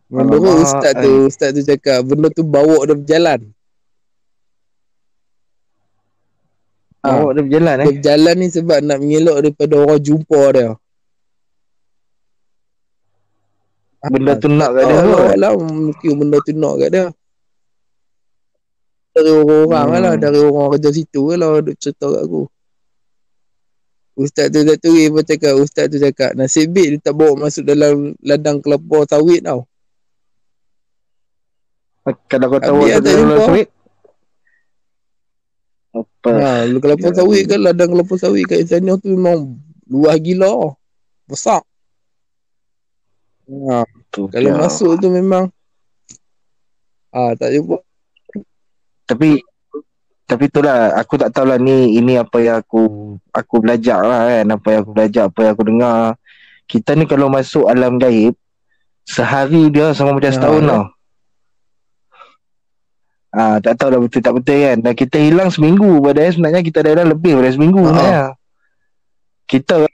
Menurut Alamak, ustaz tu, ustaz tu cakap benda tu bawa dia berjalan. Ha. Awak dah berjalan eh. Dia berjalan ni sebab nak mengelak daripada orang jumpa dia. Benda tu nak kat dia Oh, kot. lah mungkin benda tu nak kat dia. Dari orang-orang Hmm. lah, dari orang kerja situ lah dia cerita kat aku. Ustaz tu satu hari pun cakap, ustaz tu cakap, nasib baik dia tak bawa masuk dalam ladang kelapa sawit tau. Kalau kau tahu ada tak dalam sawit. Apa? Ha, kelapa Ya sawit kan, ladang kelapa sawit kat sana tu memang luas gila. Besar. Ha, Tu kalau dia. masuk tu memang ah tak jumpa. Tapi tapi itulah aku tak tahulah ni ini apa yang aku aku belajar lah kan apa yang aku belajar apa yang aku dengar kita ni kalau masuk alam gaib sehari dia sama macam Ha, setahun ya. tau Ah, tak tahu dah betul tak betul kan dan kita hilang seminggu padahal sebenarnya kita dah hilang lebih daripada seminggu Ha. sebenarnya kita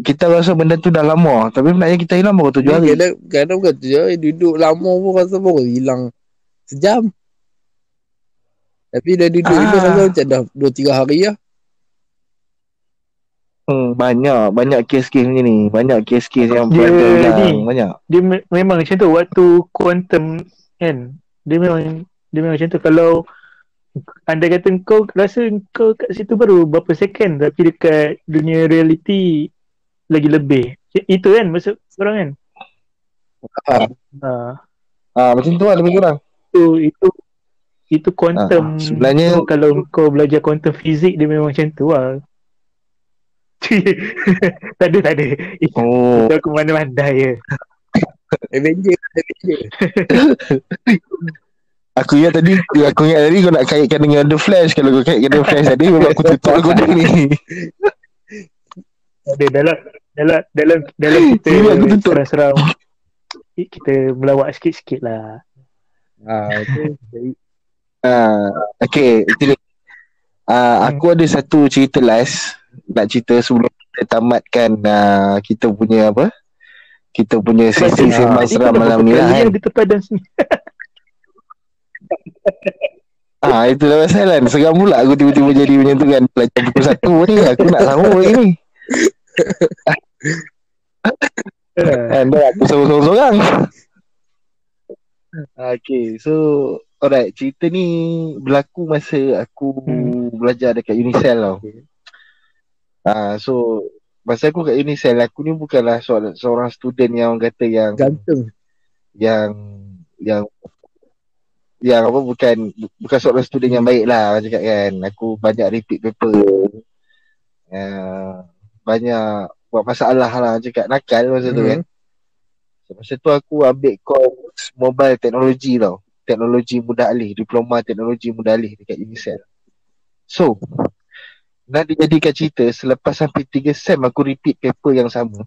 kita rasa benda tu dah lama tapi sebenarnya kita hilang baru tujuh hari Kadang, kadang bukan tu je, duduk lama pun rasa baru hilang sejam. Tapi dah duduk-duduk Ah. rasa macam dah 2-3 hari lah. hmm, banyak banyak kes-kes macam ni banyak kes-kes yang Dia ni. banyak Dia me- memang macam tu waktu quantum kan. Dia memang dia memang macam tu kalau anda kata kau rasa kau kat situ baru berapa second tapi dekat dunia reality lagi lebih. Itu kan maksud orang kan? Ah. Ha. ah macam tu lah lebih kurang Itu itu itu quantum. Ah, sebenarnya- tu kalau kau belajar quantum fizik dia memang macam tu lah. tak ada tak ada. Itu oh aku mana-mana ya. Avenger, Avenger. Aku ingat tadi Aku ingat tadi kau nak kaitkan dengan The Flash. Kalau kau kaitkan The Flash tadi Memang aku tutup aku dah ni Ada dalam dalam dalam dalam kita Sini aku tutup. seram-seram kita melawak sikit-sikit lah. Ah, tu. Jadi, uh, Okay Itu ni uh, Aku ada satu cerita last. Nak cerita sebelum kita tamatkan uh, Kita punya apa? Kita punya sesi. Ah, sembang seram malam ni lah kan? Ada terpadan sini. Ah itulah pasal kan Seram pula aku tiba-tiba jadi macam tu kan. Pelajar pukul satu ni Aku nak sahur lagi ni. Kan dah aku seorang-seorang Okay so Alright. Cerita ni Berlaku masa aku Hmm. Belajar dekat Unicell tau. Ah So Masa aku kat Unicell Aku ni bukanlah seorang, seorang student yang orang kata yang Ganteng. yang yang yang apa bukan bukan seorang student yang baik lah orang cakap kan. Aku banyak repeat paper. Uh, banyak buat masalah lah orang cakap. Nakal masa tu Mhm. kan. So, masa tu aku ambil course mobile technology tau. Teknologi mudah alih diploma teknologi mudah alih dekat Unicell so nak dijadikan cerita selepas sampai 3 sem aku repeat paper yang sama.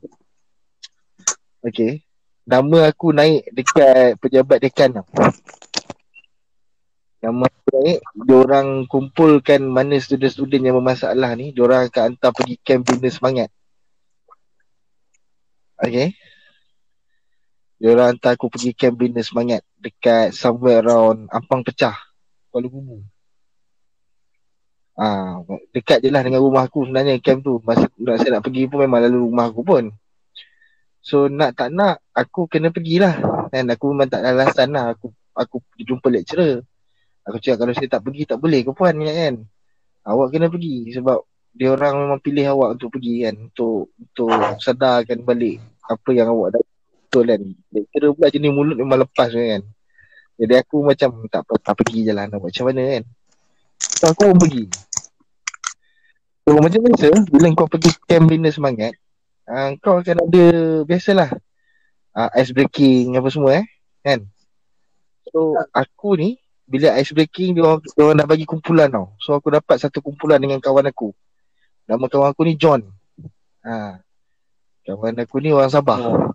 Okay. Nama aku naik dekat pejabat dekan tau. Nama aku naik, diorang kumpulkan mana student-student yang bermasalah ni, diorang akan hantar pergi camp bina semangat. Okay. Diorang hantar aku pergi camp bina semangat dekat somewhere around Ampang Pecah, Kuala Lumpur. Ah, dekat je lah dengan rumah aku sebenarnya camp tu. Masa nak saya nak pergi pun memang lalu rumah aku pun. So nak tak nak aku kena pergilah. Kan aku memang tak ada alasan lah aku aku jumpa lecturer. Aku cakap kalau saya tak pergi tak boleh ke puan ya kan. Awak kena pergi sebab dia orang memang pilih awak untuk pergi kan untuk untuk sedarkan balik apa yang awak dah betul kan. Lecturer pula jenis mulut memang lepas kan. Jadi aku macam tak apa tak pergi je lah macam mana kan. So aku pun pergi. So macam biasa bila kau pergi camp bina semangat uh, kau akan ada biasalah uh, ice breaking apa semua eh kan so aku ni bila ice breaking dia orang, dia orang dah bagi kumpulan tau so aku dapat satu kumpulan dengan kawan aku nama kawan aku ni John ha kawan aku ni orang Sabah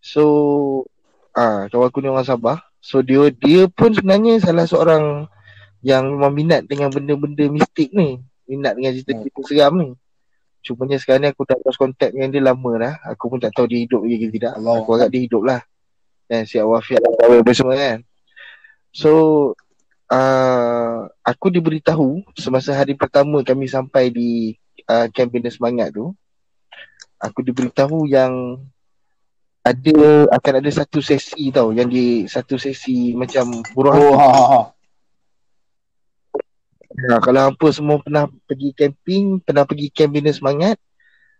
so ah kawan aku ni orang Sabah so dia dia pun sebenarnya salah seorang yang memang minat dengan benda-benda mistik ni minat dengan cerita-cerita seram ni Cumanya sekarang ni aku dah lost contact dengan dia lama dah. Aku pun tak tahu dia hidup lagi ke tidak. Allah. Aku harap dia hidup lah. Dan siap wafiat dan apa semua kan. So, uh, aku diberitahu semasa hari pertama kami sampai di uh, Camp Bina Semangat tu. Aku diberitahu yang ada akan ada satu sesi tau yang di satu sesi macam buruh Oh, ha, ha, ha. Ha, kalau hampa semua pernah pergi camping, pernah pergi camp bina semangat,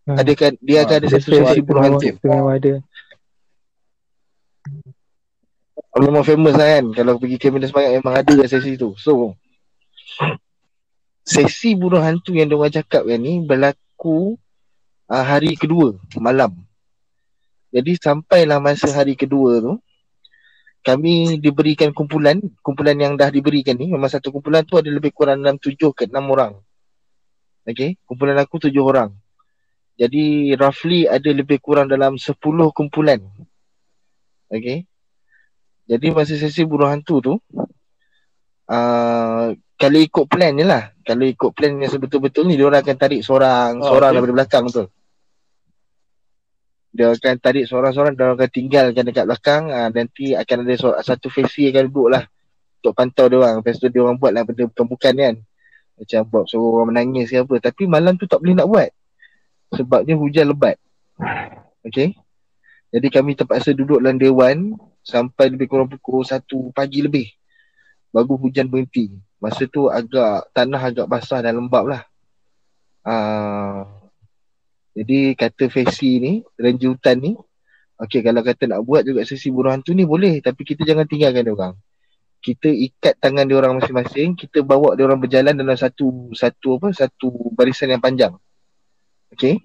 Hmm. ada kan dia akan ada Ada satu sesi buruh hantu. Memang ada. Memang famous lah kan Kalau pergi bina semangat Memang ada kat sesi tu. So Sesi buruh hantu yang diorang cakap kan ni Berlaku uh, Hari kedua Malam. Jadi sampailah masa hari kedua tu Kami diberikan kumpulan. Kumpulan yang dah diberikan ni Memang satu kumpulan tu ada lebih kurang dalam tujuh ke enam orang. Okay Kumpulan aku tujuh orang. Jadi roughly ada lebih kurang dalam sepuluh kumpulan. Okay jadi masa sesi buruh hantu tu uh, Kalau ikut plan je lah. Kalau ikut plan yang sebetul-betul ni Diorang akan tarik seorang Oh, Seorang okay. daripada belakang betul? Dia akan tarik seorang-seorang Diorang akan tinggalkan dekat belakang uh, Nanti akan ada seorang, satu faci akan duduk lah. Untuk pantau diorang Lepas tu diorang buat lah benda bukan-bukan kan. Macam buat suruh orang menangis ke apa. Tapi malam tu tak boleh nak buat. Sebabnya hujan lebat. Okay Jadi kami terpaksa duduk dalam dewan sampai lebih kurang pukul 1 pagi lebih. Baru hujan berhenti. Masa tu agak tanah agak basah dan lembab lah. Uh, jadi kata Fesi ni, ranger hutan ni, okay kalau kata nak buat juga sesi buruh hantu ni boleh. Tapi kita jangan tinggalkan dia orang. Kita ikat tangan dia orang masing-masing, kita bawa dia orang berjalan dalam satu satu apa satu barisan yang panjang. Okay.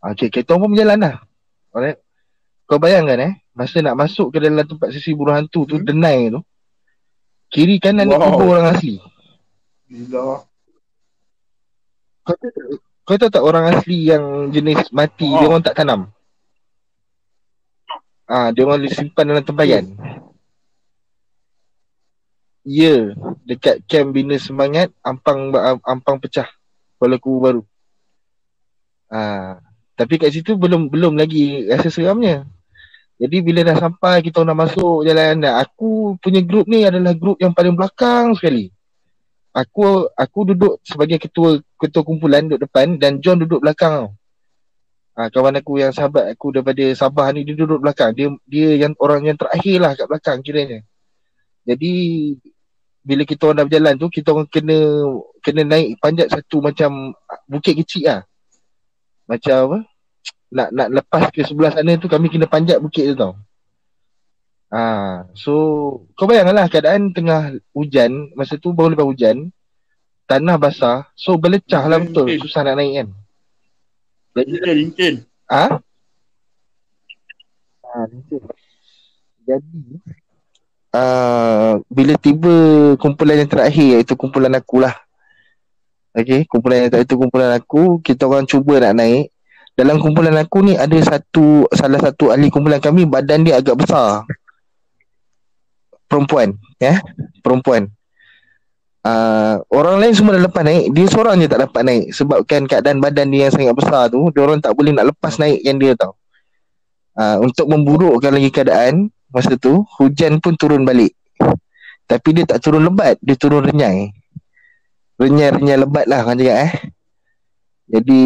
Okay, kita orang pun berjalan lah. Alright. Kau bayangkan eh, masa nak masuk ke dalam tempat sesi buruh hantu tu, Hmm. denai tu, kiri kanan ni Wow. kubur orang asli. Gila. Kau tahu tak, kau tahu tak orang asli yang jenis mati, Oh. dia orang tak tanam? Ah, dia orang simpan dalam tempayan. Ya, dekat camp bina semangat Ampang Ampang pecah Kuala Kubu baru. Ah, tapi kat situ belum belum lagi rasa seramnya. Jadi bila dah sampai kita nak masuk jalan dah. Aku punya grup ni adalah grup yang paling belakang sekali. Aku aku duduk sebagai ketua ketua kumpulan duduk depan dan John duduk belakang tau. Ha, kawan aku yang sahabat aku daripada Sabah ni dia duduk belakang. Dia dia yang orang yang terakhir lah kat belakang kiranya. Jadi bila kita orang dah berjalan tu kita orang kena kena naik panjat satu macam bukit kecil lah. Macam apa? Nak nak lepas ke sebelah sana tu kami kena panjat bukit tu tau. Ah, so kau bayangkanlah keadaan tengah hujan, masa tu baru lepas hujan, tanah basah, so berlecah lah betul, susah nak naik kan. Jadi lincin. ah? Ah, lincin. Jadi uh, bila tiba kumpulan yang terakhir iaitu kumpulan aku lah. Okay, kumpulan yang terakhir itu kumpulan aku, kita orang cuba nak naik dalam kumpulan aku ni ada satu salah satu ahli kumpulan kami badan dia agak besar. Perempuan, ya. Perempuan. Uh, orang lain semua dah lepas naik, dia seorang je tak dapat naik sebabkan keadaan badan dia yang sangat besar tu, dia orang tak boleh nak lepas naikkan dia tau. Uh, untuk memburukkan lagi keadaan masa tu, hujan pun turun balik. Tapi dia tak turun lebat, dia turun renyai. Renyai-renyai lebat lah kan cakap eh. Jadi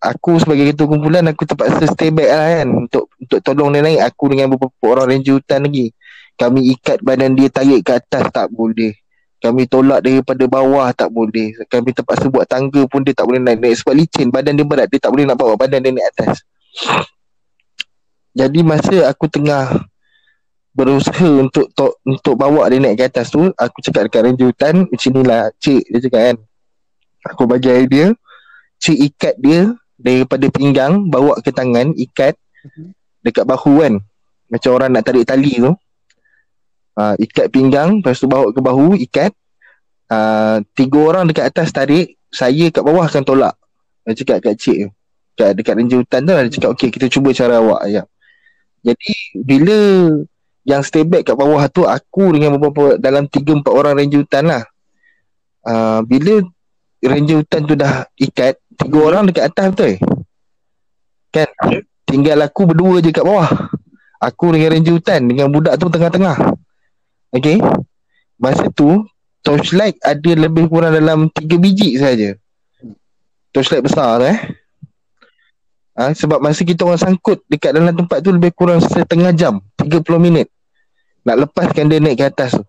aku sebagai ketua kumpulan aku terpaksa stay back lah kan untuk untuk tolong dia naik aku dengan beberapa orang ranger hutan lagi. Kami ikat badan dia tarik ke atas tak boleh. Kami tolak daripada bawah tak boleh. Kami terpaksa buat tangga pun dia tak boleh naik, naik sebab licin badan dia berat dia tak boleh nak bawa badan dia naik atas. Jadi masa aku tengah berusaha untuk to, untuk bawa dia naik ke atas tu, aku cakap dekat ranger hutan, macam inilah cik dia cakap kan. Aku bagi idea, cik ikat dia daripada pinggang bawa ke tangan ikat dekat bahu kan. Macam orang nak tarik tali tu. Uh, ikat pinggang lepas tu bawa ke bahu ikat. Uh, tiga orang dekat atas tarik saya kat bawah akan tolak. Dia cakap kat cik tu. Kat, dekat ranger hutan tu dia cakap okey kita cuba cara awak. Ya. jadi bila yang stay back kat bawah tu aku dengan beberapa dalam tiga empat orang ranger hutan lah. Uh, bila ranger hutan tu dah ikat tiga orang dekat atas betul? Kan? Tinggal aku berdua je kat bawah. Aku dengan ranger hutan dengan budak tu tengah-tengah. Okey? Masa tu torchlight ada lebih kurang dalam tiga biji saja torchlight besar tu eh? Ha, sebab masa kita orang sangkut dekat dalam tempat tu lebih kurang setengah jam 30 minit. Nak lepaskan dia naik ke atas tu.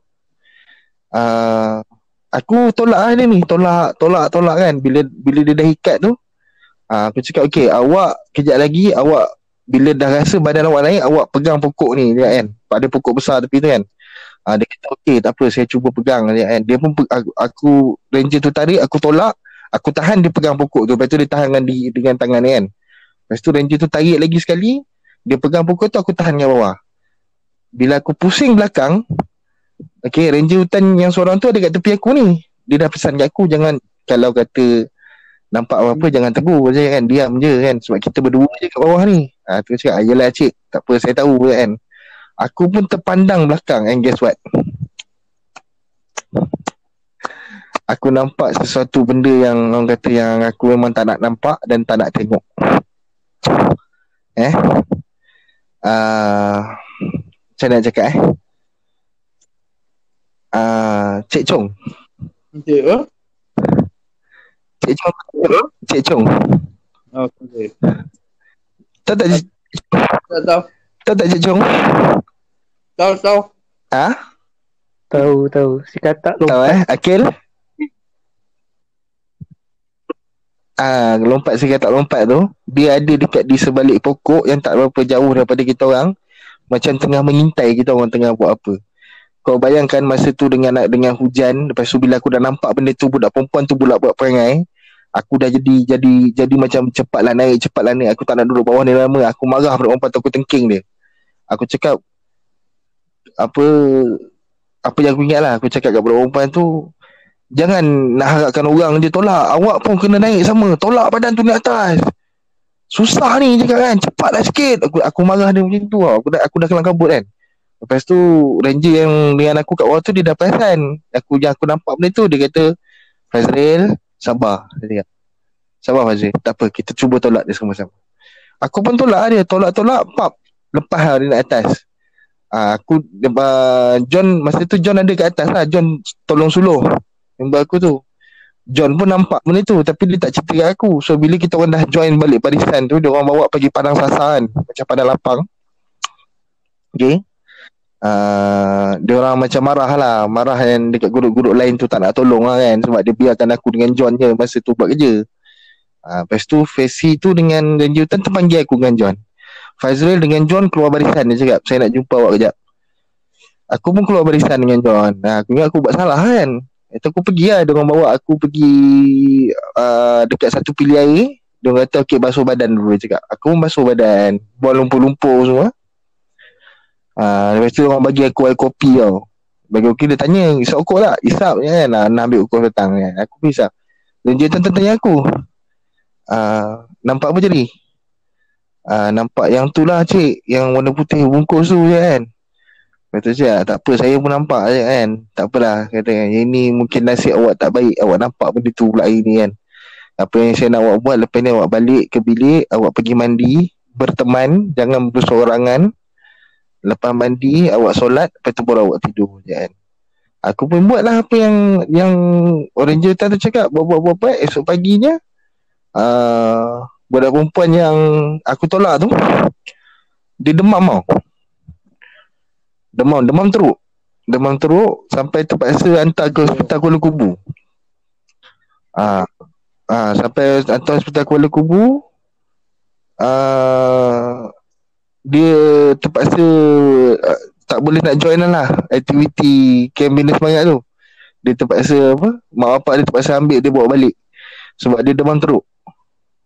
Uh, aku tolak lah dia ni. Tolak tolak tolak kan. Bila bila dia dah ikat tu uh, aku cakap okey awak kejap lagi. Awak bila dah rasa badan awak naik awak pegang pokok ni. Dia kan? Ada pokok besar tepi tu kan. Uh, dia kata okey tak apa saya cuba pegang. Dia kan dia pun aku, aku ranger tu tarik aku tolak. Aku tahan dia pegang pokok tu. Lepas tu dia tahan dengan, di, dengan tangan dia kan. Lepas tu ranger tu tarik lagi sekali. Dia pegang pokok tu aku tahan dengan bawah. Bila aku pusing belakang Okay, ranger hutan yang seorang tu ada kat tepi aku ni. Dia dah pesan kat aku jangan kalau kata nampak apa-apa jangan tegur je kan. Diam je kan sebab kita berdua je kat bawah ni. Ha, tu cakap, ayolah cik, tak apa saya tahu kan. Aku pun terpandang belakang and guess what? Aku nampak sesuatu benda yang orang kata yang aku memang tak nak nampak dan tak nak tengok. Eh? Uh, macam nak cakap eh? Uh, Cik Chong. Cik apa? Cik Chong. Cik Chong. Okay. Tahu tak Cik- Tak tahu. tahu tak Cik Chong? Tahu, tahu. Ha? Tahu tahu. Si katak Tahu lompat. eh? Akil? Ah, lompat si tak lompat tu, dia ada dekat di sebalik pokok yang tak berapa jauh daripada kita orang. Macam tengah mengintai kita orang tengah buat apa. Kau bayangkan masa tu dengan dengan hujan, lepas tu bila aku dah nampak benda tu budak perempuan tu pula buat perangai, aku dah jadi jadi jadi macam cepatlah naik, cepatlah naik. Aku tak nak duduk bawah ni lama. Aku marah budak perempuan tu aku tengking dia. Aku cakap apa apa yang aku ingat lah aku cakap kat perempuan tu jangan nak harapkan orang je tolak. Awak pun kena naik sama. Tolak badan tu naik atas. Susah ni cakap kan. Cepatlah sikit. Aku aku marah dia macam tu aku dah aku dah kelang kabut kan lepas tu ranger yang dengan aku kat bawah tu dia dah perasan aku yang aku nampak benda tu dia kata Fazril sabar dia sabar Fazril tak apa kita cuba tolak dia sama-sama aku pun tolak dia tolak-tolak pap lepas lah dia nak atas. Ah, aku uh, John masa tu John ada kat atas lah. John tolong suluh member aku tu. John pun nampak benda tu tapi dia tak cerita kat aku. So bila kita orang dah join balik barisan tu, dia orang bawa pergi padang sasaran macam padang lapang. Okay. Uh, dia orang macam marah lah. Marah yang dekat guruk-guruk lain tu tak nak tolong lah kan. Sebab dia biarkan aku dengan John je masa tu buat kerja. Uh, Lepas tu Fesi tu dengan Ganjutan terpanggil aku dengan John. Fazril dengan John keluar barisan dia cakap Saya nak jumpa awak kejap. Aku pun keluar barisan dengan John. Nah, Aku ingat aku buat salah kan? Itu aku pergi lah Dia orang bawa aku pergi uh, Dekat satu pilih air. Dia orang kata okay basuh badan dulu Dia cakap. Aku pun basuh badan. Buang lumpur-lumpur semua Ah, lepas tu orang bagi aku air kopi tau. Bagi kopi dia tanya, isap ukur tak? Isap je kan. Nak, nak ambil ukur datang kan. Aku pun isap. Dan dia tanya, tanya aku. Ah, nampak apa jadi? Ah, nampak yang tu lah cik. Yang warna putih bungkus tu je kan. Lepas tu cik, tak apa saya pun nampak je kan. Tak apalah. Kata kan, yang ni mungkin nasib awak tak baik. Awak nampak benda tu pula hari ni kan. Apa yang saya nak awak buat lepas ni awak balik ke bilik. Awak pergi mandi. Berteman. Jangan bersorangan. Lepas mandi awak solat Lepas tu baru awak tidur je kan. Aku pun buat lah apa yang Yang Ranger tu cakap. Buat-buat-buat buat Esok paginya uh, Budak perempuan yang Aku tolak tu Dia demam tau Demam Demam teruk. Demam teruk Sampai terpaksa hantar ke hospital Kuala Kubu. Ah, uh, uh, Sampai hantar hospital Kuala Kubu uh, dia terpaksa uh, tak boleh nak join lah aktiviti campaign semangat tu. Dia terpaksa apa? Mak bapak dia terpaksa ambil dia bawa balik. Sebab dia demam teruk.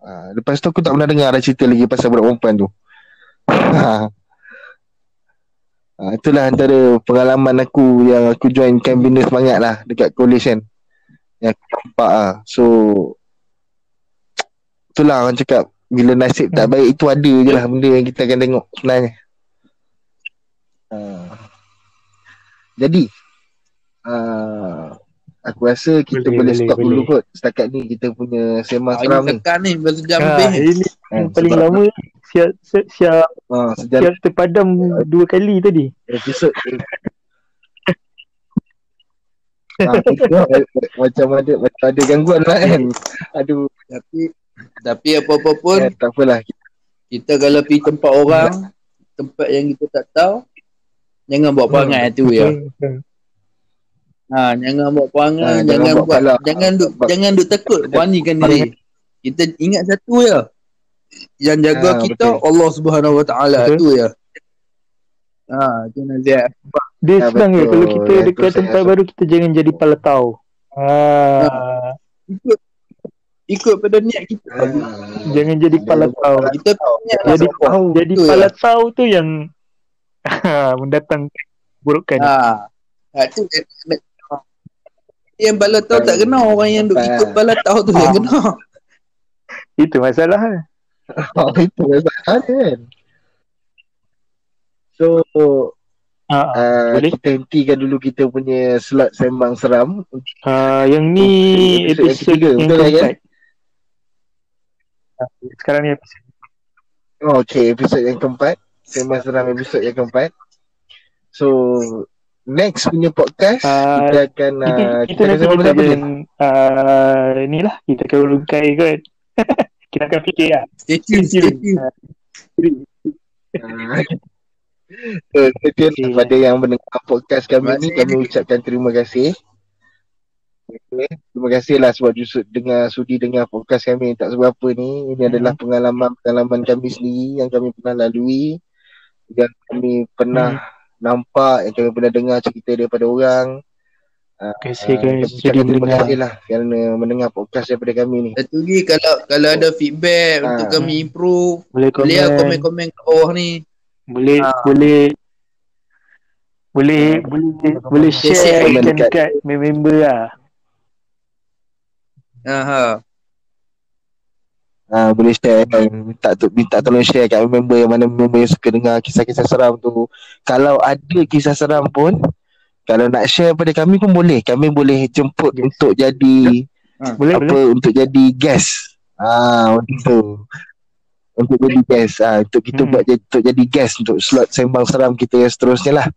Ha, lepas tu aku tak pernah dengar ada cerita lagi pasal budak perempuan tu. ha, itulah antara pengalaman aku yang aku join campaign semangat lah dekat coalition. Yang aku nampak lah. So, itulah orang cakap bila nasib tak baik itu ada je lah benda yang kita akan tengok sebenarnya. Uh, jadi uh, aku rasa kita boleh, boleh stop boleh. dulu kot setakat ni kita punya sembang seram ni. Tekan ni masa jam ha, Ini eh, paling sebab lama siap siap siap, uh, siap terpadam dua kali tadi. Episod Ha, macam ada macam ada gangguan lah kan. Aduh, tapi tapi apa-apa pun eh, Tak apalah Kita kalau pergi tempat orang Tempat yang kita tak tahu Jangan buat perangai hmm. tu ya Ha, jangan buat perangai, ha, jangan, jangan buat, buat jangan duk jangan duk takut beranikan diri. Kita ingat satu ya. Yang jaga ha, kita betul. Allah Subhanahu Wa Taala tu ya. Ha, tu Nazia. Dia ha, senang ya kalau kita ya, dekat tempat baru kita jangan jadi pala tahu. Ha. ha. Ikut ikut pada niat kita. Hmm. Jangan jadi kepala tahu. Kita jadi tahu. Jadi kepala tahu tu yang mendatang burukan. Ha. ha tu yang bala tahu tak kena orang yang duk ikut bala tahu tu yang kena. Itu masalah. Itu masalah kan. So Uh, uh, boleh? Kita hentikan dulu kita punya slot sembang seram. Uh, yang ni episode, episode yang, yang keempat. Kan? Sekarang ni episod Oh okay episod yang keempat. Sembang seram episod yang keempat. So Next punya podcast uh, Kita akan uh, Kita, kita, akan sama dengan uh, Ni lah Kita akan urungkai kot. Kita akan fikir lah. Stay tune Stay tune uh, So stay tune okay. Kepada yang mendengar podcast kami ni. Kami ucapkan terima kasih Okay. Terima kasih lah sebab justru dengar sudi dengar podcast kami tak seberapa ni. Ini hmm. adalah pengalaman-pengalaman kami sendiri yang kami pernah lalui. Yang kami pernah hmm. nampak, yang kami pernah dengar cerita daripada orang. Terima kasih uh, kami jadi Terima kasih lah kerana mendengar podcast daripada kami ni. Satu lagi kalau kalau ada feedback uh. untuk kami improve, boleh komen. boleh komen-komen kat bawah ni. Boleh, uh. boleh boleh boleh boleh share dekat member lah. Aha. Ah, boleh share kan minta tu minta tolong share kat member yang mana member yang suka dengar kisah-kisah seram tu. Kalau ada kisah seram pun kalau nak share pada kami pun boleh. Kami boleh jemput yes. untuk jadi ha, boleh, apa boleh. untuk jadi guest. Ah, untuk tu. untuk jadi guest ah untuk kita Hmm. buat jadi, untuk jadi guest untuk slot sembang seram kita yang seterusnya lah.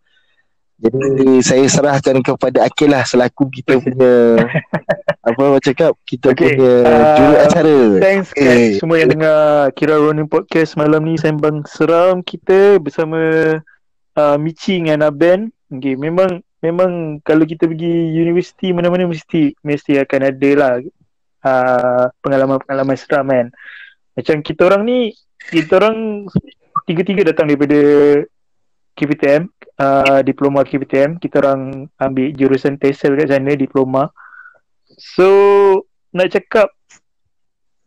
Jadi saya serahkan kepada Akil lah selaku kita punya apa orang cakap kita Okay, punya ah, juru acara. Thanks guys semua yang dengar Kira Ronin Podcast malam ni sembang seram kita bersama uh, Michi dengan Aben. Okay, memang memang kalau kita pergi universiti mana-mana mesti mesti akan ada lah uh, pengalaman-pengalaman seram kan. Macam kita orang ni kita orang tiga-tiga datang daripada KPTM uh, diploma KPTM kita orang ambil jurusan TESOL kat sana diploma. So nak cakap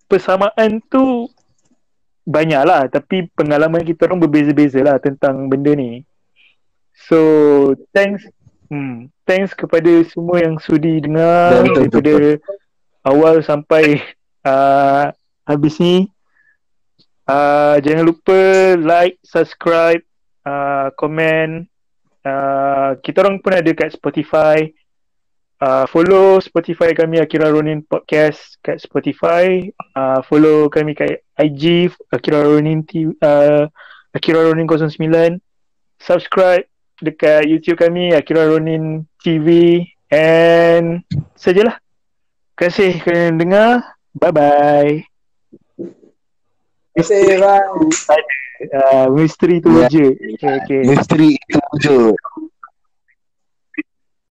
persamaan tu banyak lah tapi pengalaman kita orang berbeza-beza lah tentang benda ni. So thanks hmm, thanks kepada semua yang sudi dengar Betul, betul, daripada awal sampai uh, habis ni. Uh, jangan lupa like subscribe uh, komen uh, kita orang pun ada kat Spotify. Uh, follow Spotify kami Akira Ronin Podcast kat Spotify. Uh, follow kami kat IG Akira Ronin T, uh, Akira Ronin 09 subscribe dekat YouTube kami Akira Ronin TV and sajalah terima kasih kerana dengar. Bye bye Terima kasih, bye. Uh, misteri tu Ya. je okay, okay. Misteri itu wujud.